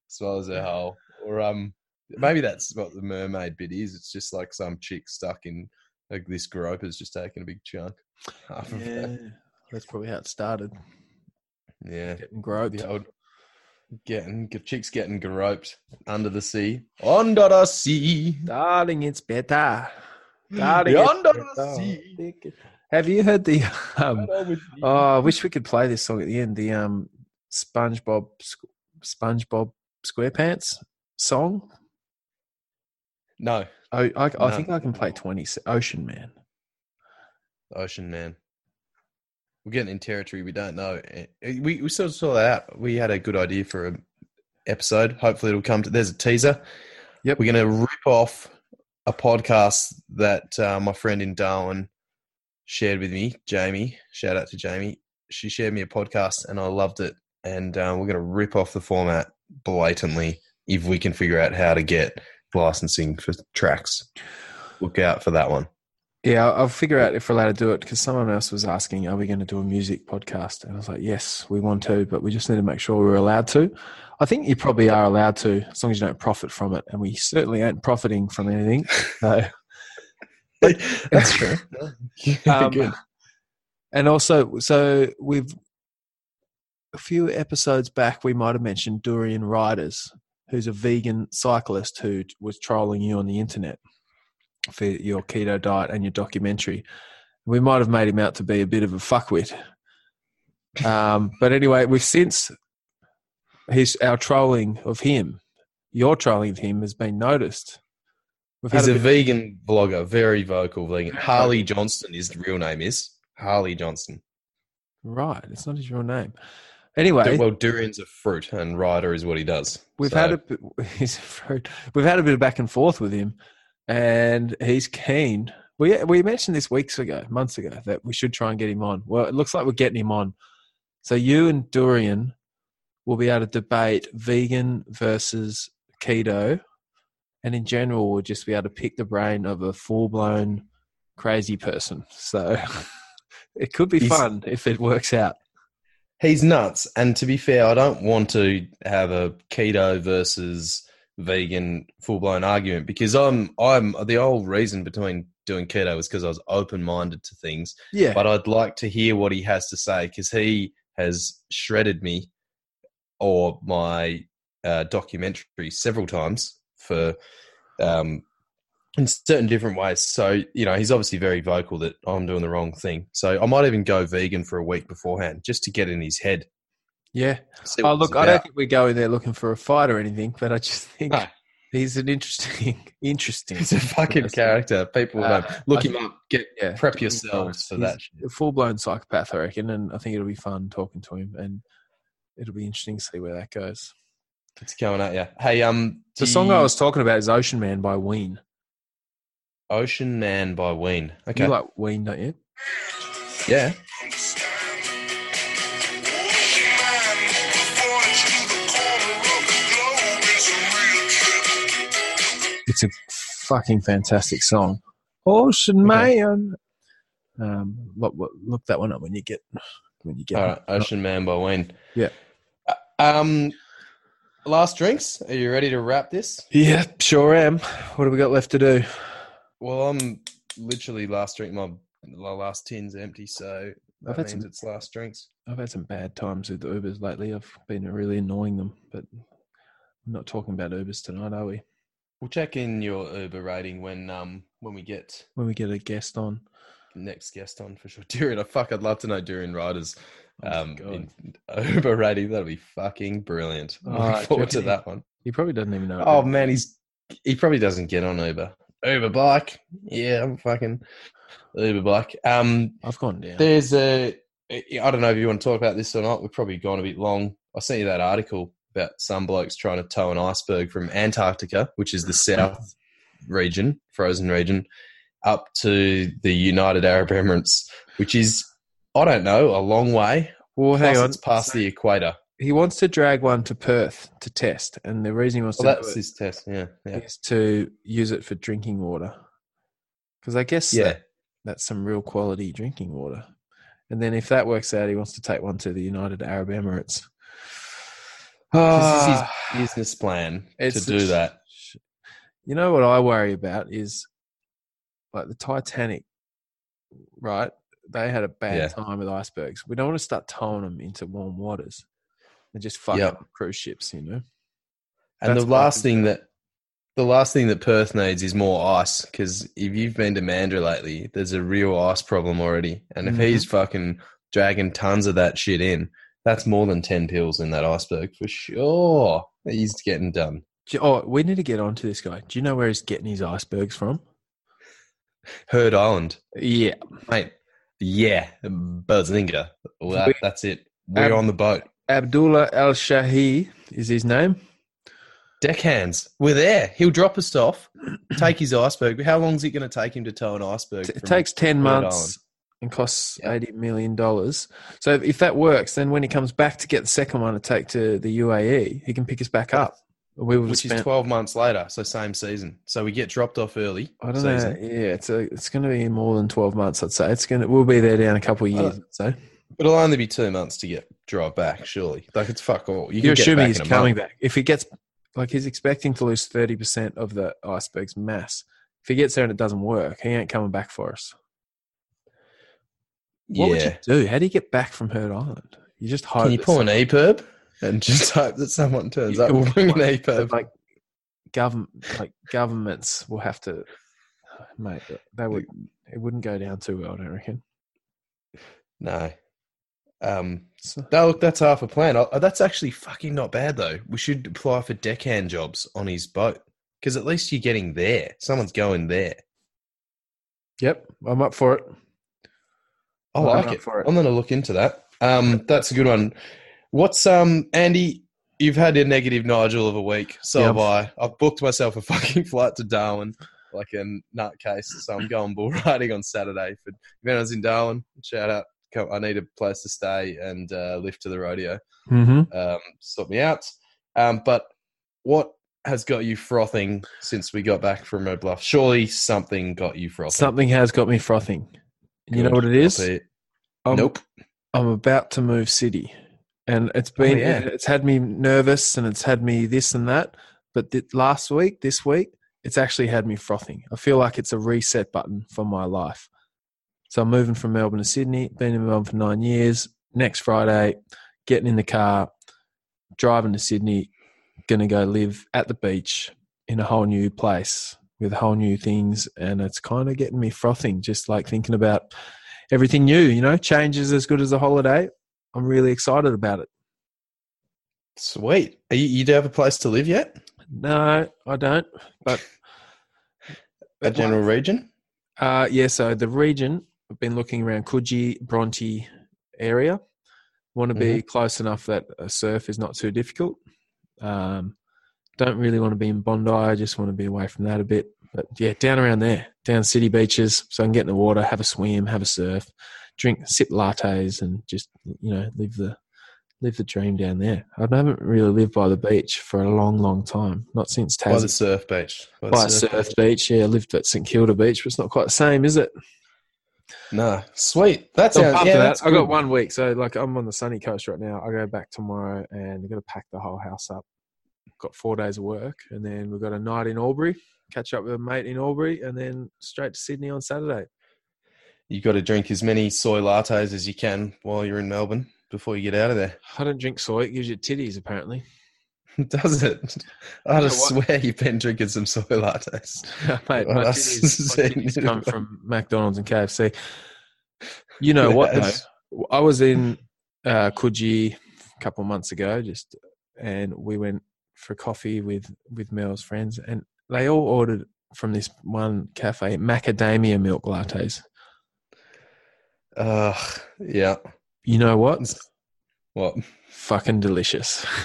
swallows it whole. Or um, maybe that's what the mermaid bit is. It's just like some chick stuck in like this groper's just taking a big chunk. Half of Yeah, that. that's probably how it started. Yeah, Getting groped. the old getting chicks getting groped under the sea, under the sea, Darling, it's better. Darling, it's under the sea. Have you heard the? Um, Better oh, I wish we could play this song at the end. The um, SpongeBob, SpongeBob SquarePants song. no, Oh, I, I No. think I can play twenty. Ocean Man. Ocean Man. We're getting in territory we don't know. Eh, We we sort of saw that. We had a good idea for an episode. Hopefully, it'll come to. There's a teaser. Yep. We're going to rip off a podcast that uh, my friend in Darwin shared with me, Jamie. Shout out to Jamie. She shared me a podcast, and I loved it. And uh, we're going to rip off the format blatantly if we can figure out how to get licensing for tracks. Look out for that one. Yeah, I'll, figure out if we're allowed to do it because someone else was asking, "Are we going to do a music podcast?" And I was like, "Yes, we want to, but we just need to make sure we're allowed to." I think you probably are allowed to, as long as you don't profit from it, and we certainly aren't profiting from anything. So, That's true. um, and also, so we've a few episodes back, we might have mentioned Durian Riders, who's a vegan cyclist who was trolling you on the internet for your keto diet and your documentary. We might have made him out to be a bit of a fuckwit. Um, but anyway, we've since his our trolling of him, your trolling of him has been noticed. We've He's a a vegan blogger, very vocal vegan. Harley Johnstone is the real name is Harley Johnstone. Right, it's not his real name. Anyway, well, durian's a fruit, and Ryder is what he does. we've So, had a he's a fruit. We've had a bit of back and forth with him, and he's keen. We we mentioned this weeks ago, months ago, that we should try and get him on. Well, it looks like we're getting him on. So you and Durian will be able to debate vegan versus keto, and in general, we'll just be able to pick the brain of a full blown crazy person. So it could be He's- fun if it works out. he's nuts. And to be fair, I don't want to have a keto versus vegan full blown argument because I'm I'm the whole reason between doing keto was because I was open minded to things. Yeah, But I'd like to hear what he has to say because he has shredded me or my uh, documentary several times for um, in certain different ways. So you know, he's obviously very vocal that I'm doing the wrong thing. So I might even go vegan for a week beforehand just to get in his head. Yeah. Oh, look, I don't think we go in there looking for a fight or anything, but I just think No. he's an interesting, interesting. He's a fucking person. character. People Uh, look I him up. Get Yeah, prep yourselves for that. a full blown psychopath, I reckon, and I think it'll be fun talking to him, and it'll be interesting to see where that goes. It's going at you. Hey, um, The do song I was talking about is "Ocean Man" by Ween. Ocean Man by Ween. Okay. You like Ween, don't you? yeah. It's a fucking fantastic song. Ocean Okay. Man. Um, look, look that one up when you get when you get. All right, Ocean Man by Wayne. Yeah. Uh, Um, last drinks. Are you ready to wrap this? Yeah, sure am. What have we got left to do? Well, I'm literally last drink. My, my last tin's empty, so that I've had means some- it's last drinks. I've had some bad times with Ubers lately. I've been really annoying them, but we're not talking about Ubers tonight, are we? We'll check in your Uber rating when um when we get When we get a guest on. next guest on for sure. Durian, I fuck, I'd love to know Durian Riders Oh um in Uber rating. That'll be fucking brilliant. I'm Oh, looking forward to that one. He probably doesn't even know. Oh man, he's he probably doesn't get on Uber. Uber bike. Yeah, I'm fucking Uber bike. Um I've gone down. there's a I don't know if you want to talk about this or not. We've probably gone a bit long. I sent you that article about some blokes trying to tow an iceberg from Antarctica, which is the south region, frozen region, up to the United Arab Emirates, which is I don't know, a long way. well, hang Plus on. it's past So the equator. he wants to drag one to Perth to test, and the reason he wants Well, to that's do his test. yeah, yeah, is to use it for drinking water. Because I guess yeah. that, that's some real quality drinking water. And then if that works out, he wants to take one to the United Arab Emirates. This is his business plan to do the- that. You know what I worry about is like the Titanic, right? They had a bad Yeah. time with icebergs. We don't want to start towing them into warm waters and just fuck Yep. up cruise ships, you know? And That's the last thing that the last thing that Perth needs is more ice because if you've been to Mandurah lately, there's a real ice problem already. And if Mm-hmm. he's fucking dragging tons of that shit in, that's more than ten pills in that iceberg for sure. He's getting done. Oh, we need to get onto this guy. Do you know where he's getting his icebergs from? Heard Island, Yeah. mate. Yeah, Bazinga. Well, that, that's it. We're Um, on the boat. Abdullah Al Shahi is his name. Deckhands. We're there. He'll drop us off, take his iceberg. How long is it going to take him to tow an iceberg? It takes 10 Rhode months Island. And costs. $80 million. So if- that works, then when he comes back to get the second one to take to the UAE, he can pick us back up. We will which is 12 months later, so same season. So we get dropped off early. I don't season. know. Yeah, it's a, it's going to be more than 12 months, I'd say. It's going to, we'll be there down a couple of years, don't- It'll only be two months to get drive back, surely. Like it's fuck all. You get assuming he's coming month. back. If he gets, like, he's expecting to lose 30% of the iceberg's mass. If he gets there and it doesn't work, he ain't coming back for us. What would you do? How do you get back from Heard Island? You just hope Can you pull an EPIRB and just hope that someone turns up? We'll bring an EPIRB. like government like governments will have to mate they would it wouldn't go down too well i don't reckon No. Um, no, look, that's half a plan. Oh, that's actually fucking not bad, though. We should apply for deckhand jobs on his boat because at least you're getting there. Someone's going there. yep i'm up for it I like it. for it. I'm going to look into that. Um, that's a good one. What's um, Andy? You've had a negative Nigel of a week. So Yeah. have I. I've booked myself a fucking flight to Darwin, like a nutcase. So I'm going bull riding on Saturday. For if anyone's in Darwin, shout out. Come, I need a place to stay and uh, lift to the rodeo. Mm-hmm. Um, sort me out. Um, but what has got you frothing since we got back from Red Bluff? Surely something got you frothing. Something has got me frothing. You know what it is? I'm, nope. I'm about to move city, and it's been Oh, yeah. it's had me nervous and it's had me this and that. But th- last week, this week, it's actually had me frothing. I feel like it's a reset button for my life. So I'm moving from Melbourne to Sydney. Been in Melbourne for nine years. Next Friday, getting in the car, driving to Sydney. Going to go live at the beach in a whole new place with whole new things, and it's kind of getting me frothing. Just like thinking about everything new. You know, change is as good as a holiday. I'm really excited about it. Sweet. Are you, you do have a place to live yet? No, I don't. But A general region? Uh, yeah, so the region, I've been looking around Coogee, Bronte area. Want to be close enough that a surf is not too difficult. Um, don't really want to be in Bondi. I just want to be away from that a bit. But yeah, down around there, down city beaches, so I can get in the water, have a swim, have a surf, drink, sip lattes, and just you know live the live the dream down there. I haven't really lived by the beach for a long, long time. Not since By the Tassie. surf beach. By By a surf beach, yeah. I lived at St Kilda Beach, but it's not quite the same, is it? No. Sweet. That's So I'm sounds, yeah, that. that's I got one week, so like I'm on the sunny coast right now. I go back tomorrow, and got to pack the whole house up. Got four days of work, and then we've got a night in Albury. Catch up with a mate in Albury, and then straight to Sydney on Saturday. You've got to drink as many soy lattes as you can while you're in Melbourne before you get out of there. I don't drink soy; it gives you titties, apparently. Does it? I just swear you've been drinking some soy lattes. mate, Well, my titties, my titties come from McDonald's and KFC. You know what though? I was in uh, Coogee a couple of months ago, just and we went for coffee with with Mel's friends, and they all ordered from this one cafe macadamia milk lattes. Ugh. yeah. You know what? What? Fucking delicious.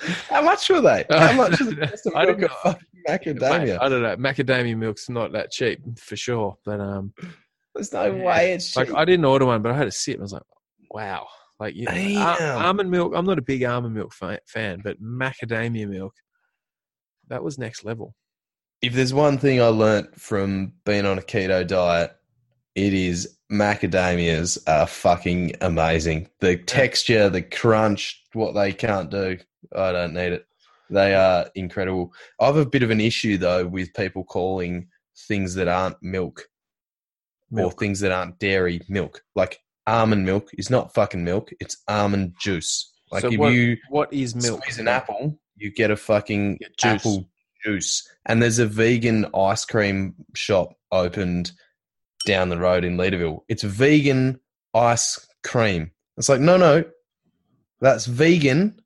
How much were they? How much is the cost of I milk don't of fucking Mate, macadamia? I don't know. Macadamia milk's not that cheap for sure, but um, There's no way it's like. I didn't order one, but I had a sip. I was like, wow. Like you, al- almond milk. I'm not a big almond milk fa- fan, but macadamia milk, that was next level. if there's one thing I learnt from being on a keto diet, it is macadamias are fucking amazing. The texture, the crunch, what they can't do, I don't need it. They are incredible. I have a bit of an issue though with people calling things that aren't milk, or things that aren't dairy milk. Like almond milk is not fucking milk; it's almond juice. Like So if what, you what is milk? squeeze an apple, you get a fucking Get juice. apple juice. And there's a vegan ice cream shop opened down the road in Leederville. It's vegan ice cream. It's like, no, no, that's vegan,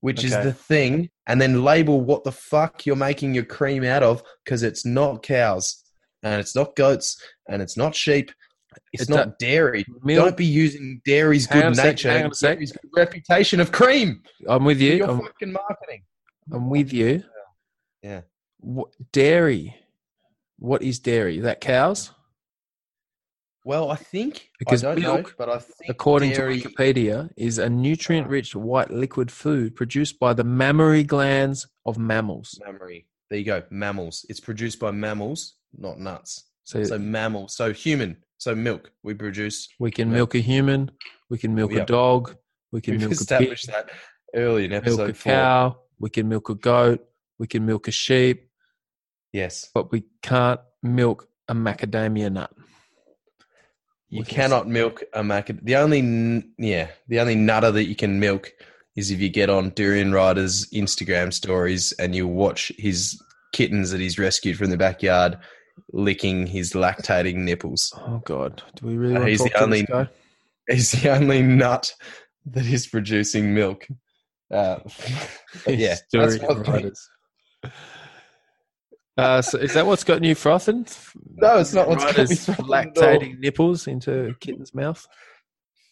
which is the thing. And then label what the fuck you're making your cream out of because it's not cows and it's not goats and it's not sheep. It's It not dairy. Milk. Don't be using dairy's Hang good a sec, nature, hang on a sec. dairy's good reputation of cream I'm with for you. your I'm, fucking marketing. I'm with you. Yeah. What, dairy. What is dairy? Is that cows? Well, I think Because I don't know, milk, but I think according dairy, to Wikipedia, is a nutrient-rich white liquid food produced by the mammary glands of mammals. mammary. There you go, mammals. It's produced by mammals, not nuts. So, So mammals, so human, so milk. We produce. we can milk. milk a human, we can milk a dog, we can We've milk a pig, established that early in episode milk episode a four. cow, we can milk a goat, we can milk a sheep, Yes, but we can't milk a macadamia nut. you We can cannot milk a maca. The only, n- yeah, the only nutter that you can milk is if you get on Durian Rider's Instagram stories and you watch his kittens that he's rescued from the backyard licking his lactating nipples. Oh God, do we really Uh, want to he's talk the to only- this guy? He's the only nut that is producing milk. Uh, yeah, that's what. Uh, so is that what's got you frothing? No, it's not what's got me Riders frothing at all. lactating nipples into a kitten's mouth.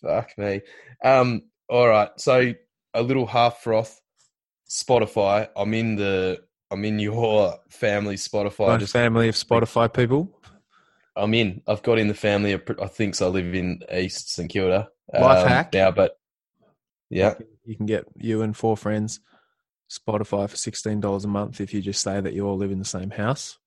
Fuck me. Um, all right. So a little half froth. Spotify. I'm in the. I'm in your family Spotify. My Just family of Spotify people. I'm in. I've got in the family. Of, I think so. I live in East St Kilda. Life um, hack. now, but yeah, You can get you and four friends Spotify for sixteen dollars a month if you just say that you all live in the same house.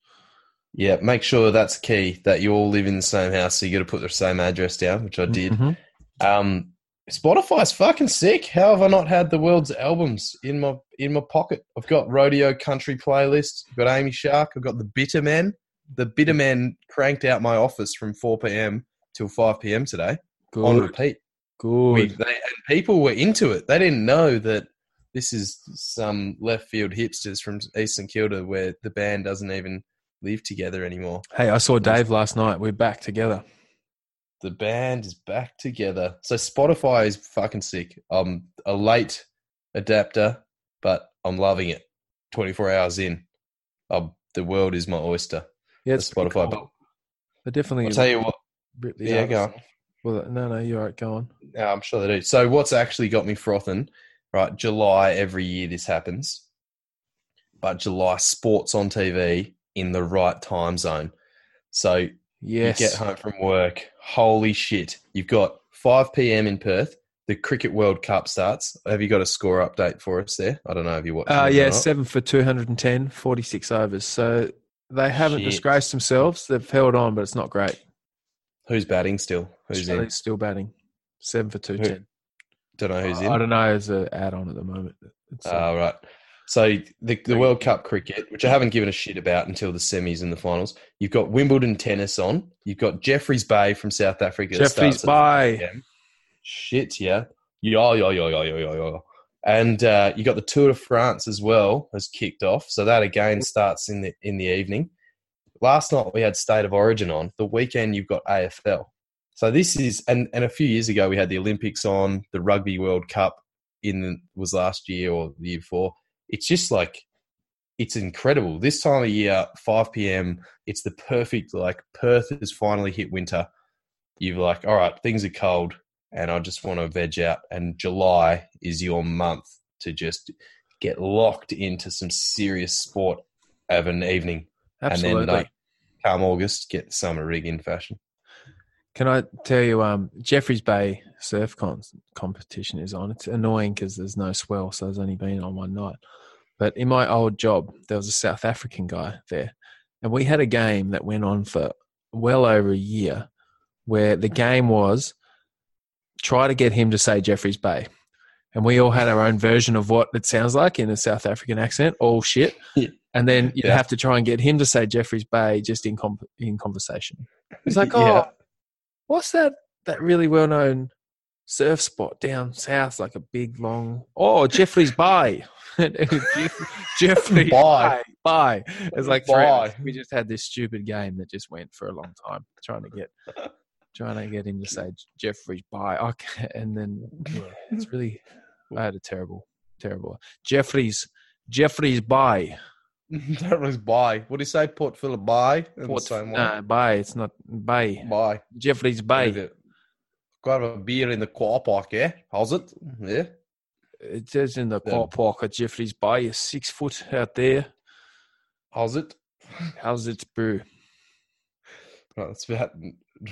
yeah. Make sure that's key that you all live in the same house. So you got to put the same address down, which I did. Mhm. Um, Spotify's fucking sick. How have I not had the world's albums in my in my pocket? I've got rodeo country playlist. I've got Amy Shark. I've got the Bitter Men. The Bitter Men cranked out my office from 4 p.m. till 5 p.m. today Good. on repeat. Good. We, they, and people were into it. They didn't know that this is some left field hipsters from Eastern Kilda where the band doesn't even live together anymore. hey, I saw Dave last night. We're back together. The band is back together. So Spotify is fucking sick. I'm a late adapter, but I'm loving it. 24 hours in, um, the world is my oyster. Yeah, it's Spotify. cool. But definitely I'll tell you what. Yeah, go on. Well, no, no, you're right. Go on. Yeah, I'm sure they do. So what's actually got me frothing? Right, July every year this happens, but July sports on TV in the right time zone. So Yes. you get home from work. Holy shit! You've got 5 p.m. in Perth. The Cricket World Cup starts. Have you got a score update for us there? I don't know if you watched. Uh, yeah, seven for 210, 46 overs. So they haven't Shit. disgraced themselves. They've held on, but it's not great. Who's batting still? Who's in? Still batting. Seven for 210. Don't know who's in. I don't know as an add on at the moment. It's, uh, Ah, right. So the, the World Cup cricket, which I haven't given a shit about until the semis and the finals. You've got Wimbledon tennis on. You've got Jeffreys Bay from South Africa. Jeffreys Bay. Shit, yeah. Yo, yo, yo, yo, yo, yo, yo. And uh, you got the Tour de France as well has kicked off. So that again starts in the in the evening. Last night we had State of Origin on. The weekend you've got AFL. So this is and, and a few years ago we had the Olympics on, the Rugby World Cup in was last year or the year before it's just like it's incredible. This time of year, 5 p.m. It's the perfect like Perth has finally hit winter. You're like, all right, things are cold, and I just want to veg out. And July is your month to just get locked into some serious sport of an evening, Absolutely. and then like, come August, get the summer rig in fashion. Can I tell you, um, Jeffreys Bay surf con- competition is on. It's annoying because there's no swell, so there's only been on one night. But in my old job, there was a South African guy there, and we had a game that went on for well over a year, where the game was try to get him to say Jeffreys Bay, and we all had our own version of what it sounds like in a South African accent, all shit. Yeah. And then you'd Yeah. have to try and get him to say Jeffreys Bay just in com- in conversation. He's like, Yeah. What's that that really well known surf spot down south, like a big long oh Jeffrey's Bay. Jeff, Jeffrey's Bay. Bay. Bay. It's like three of us. Bay. we just had this stupid game that just went for a long time, trying to get trying to get him to say Jeffrey's Bay. Okay, and then yeah, it's really I had a terrible, terrible Jeffrey's Jeffrey's Bay. that was bye. What do you say? Port Phillip Bay. Port, same way. no, Bay. It's not Bay. Bye. Jeffrey's Bay. Got a beer in the car park, yeah? How's it? Yeah. It says in the Yeah. car park at Jeffrey's Bay, is six foot out there. How's it? How's it brew? Right, that's about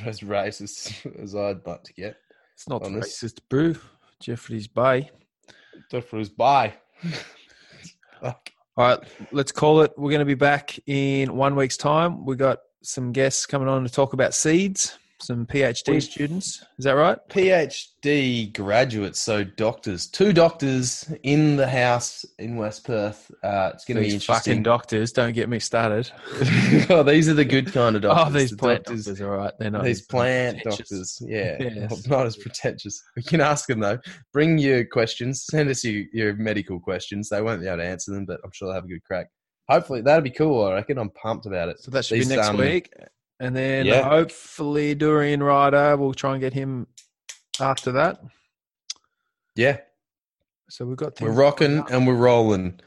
as racist as I'd like to get. It's not On this. racist brew. Jeffrey's Bay. Jeffrey's bye. Fuck. All right, let's call it. We're going to be back in one week's time. We've got some guests coming on to talk about seeds, some PhD We- students. Is that right? PhD graduates, so doctors, two doctors in the house in West Perth. Uh, it's going to be These fucking doctors. Don't get me started. oh, these are the good kind of doctors. oh, these the plant doctors. All right, they're not These plant doctors, yeah, Yes. not as pretentious. We can ask them though. Bring your questions. Send us your, your medical questions. They won't be able to answer them, but I'm sure they'll have a good crack. Hopefully, that'll be cool. I reckon. I'm pumped about it. So that should These, be next um, week, and then yeah. hopefully Durian Rider. We'll try and get him after that. Yeah, So we've got we're rocking and we're rolling.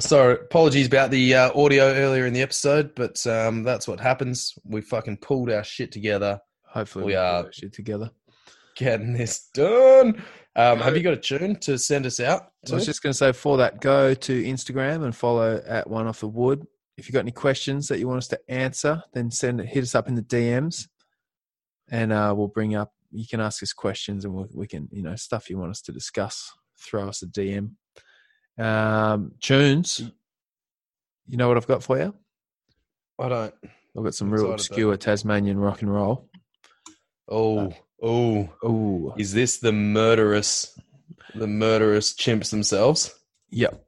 Sorry, apologies about the uh, audio earlier in the episode, but um, that's what happens. We fucking pulled our shit together. Hopefully we we are- shit together. getting this done. Um, have you got a tune to send us out? So I was just going to say for that, go to Instagram and follow at One Off the Wood. If you've got any questions that you want us to answer, then send it, hit us up in the DMs, and uh, we'll bring up. You can ask us questions, and we'll, we can, you know, stuff you want us to discuss. Throw us a DM. Um, tunes. You know what I've got for you? I don't. I've got some I'm real obscure Tasmanian rock and roll. Oh, oh. Oh, Is this the murderous, the murderous chimps themselves? yep.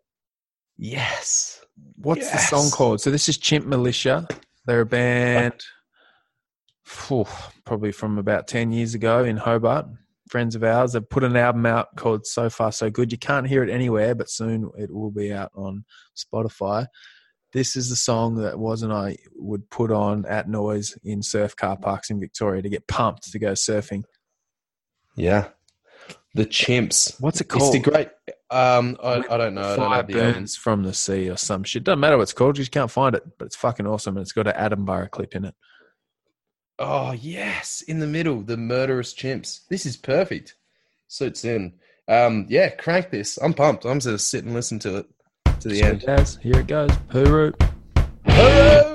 Yes. What's the song called? So this is Chimp Militia. They're a band, phew, probably from about ten years ago in Hobart. Friends of ours. They've put an album out called "So Far So Good." You can't hear it anywhere, but soon it will be out on Spotify. This is the song that was and I would put on at noise in surf car parks in Victoria to get pumped to go surfing. Yeah. The chimps. What's it called? It's the great. Um, I, I don't know. I don't know burns from the sea or some shit. Doesn't matter what it's called. You just can't find it, but it's fucking awesome. And it's got an Attenborough clip in it. Oh yes, in the middle, the murderous chimps. This is perfect. Suits in. Um, yeah, crank this. I'm pumped. I'm just gonna sit and listen to it to the Sweet end. as. Here it goes. Hooroo. Hello.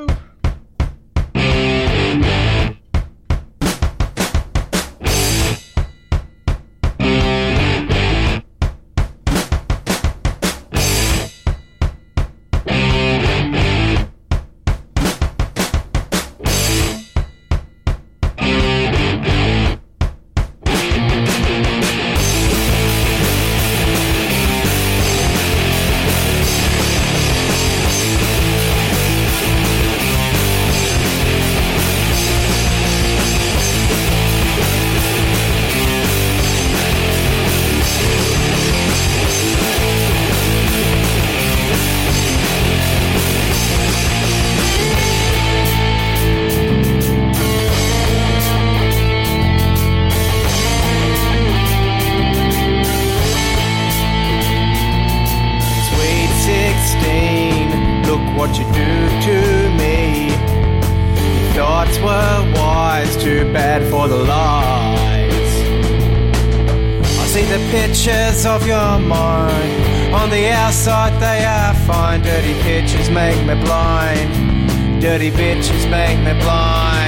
On the outside, they are fine. Dirty pictures make me blind. Dirty bitches make me blind.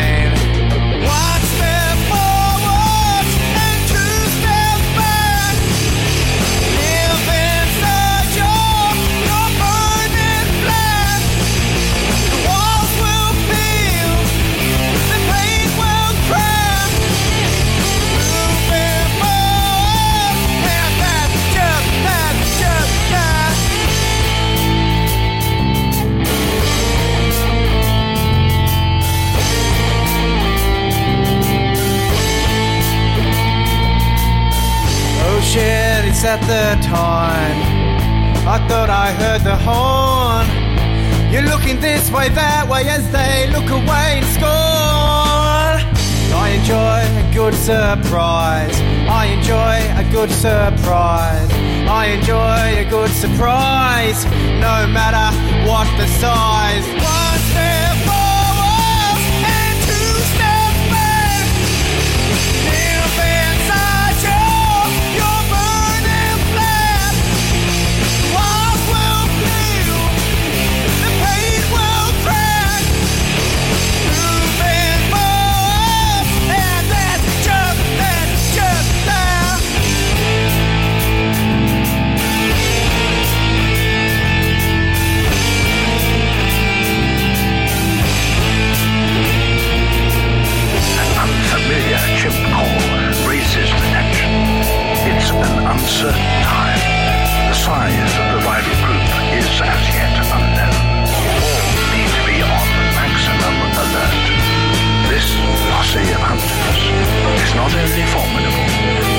At the time. I thought I heard the horn. You're looking this way, that way, as they look away in scorn. I enjoy a good surprise. I enjoy a good surprise. I enjoy a good surprise, no matter what the size. Uncertain time. The size of the viral group is as yet unknown. All need to be on maximum alert. This posse of hunters is not only formidable,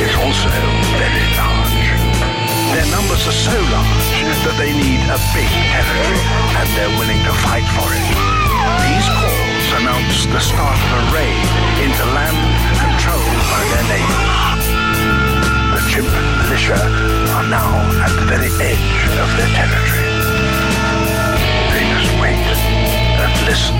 it's also very large. Their numbers are so large that they need a big territory, and they're willing to fight for it. These calls announce the start of a raid into land controlled by their neighbors. Chimp militia are now at the very edge of their territory. They just wait and listen.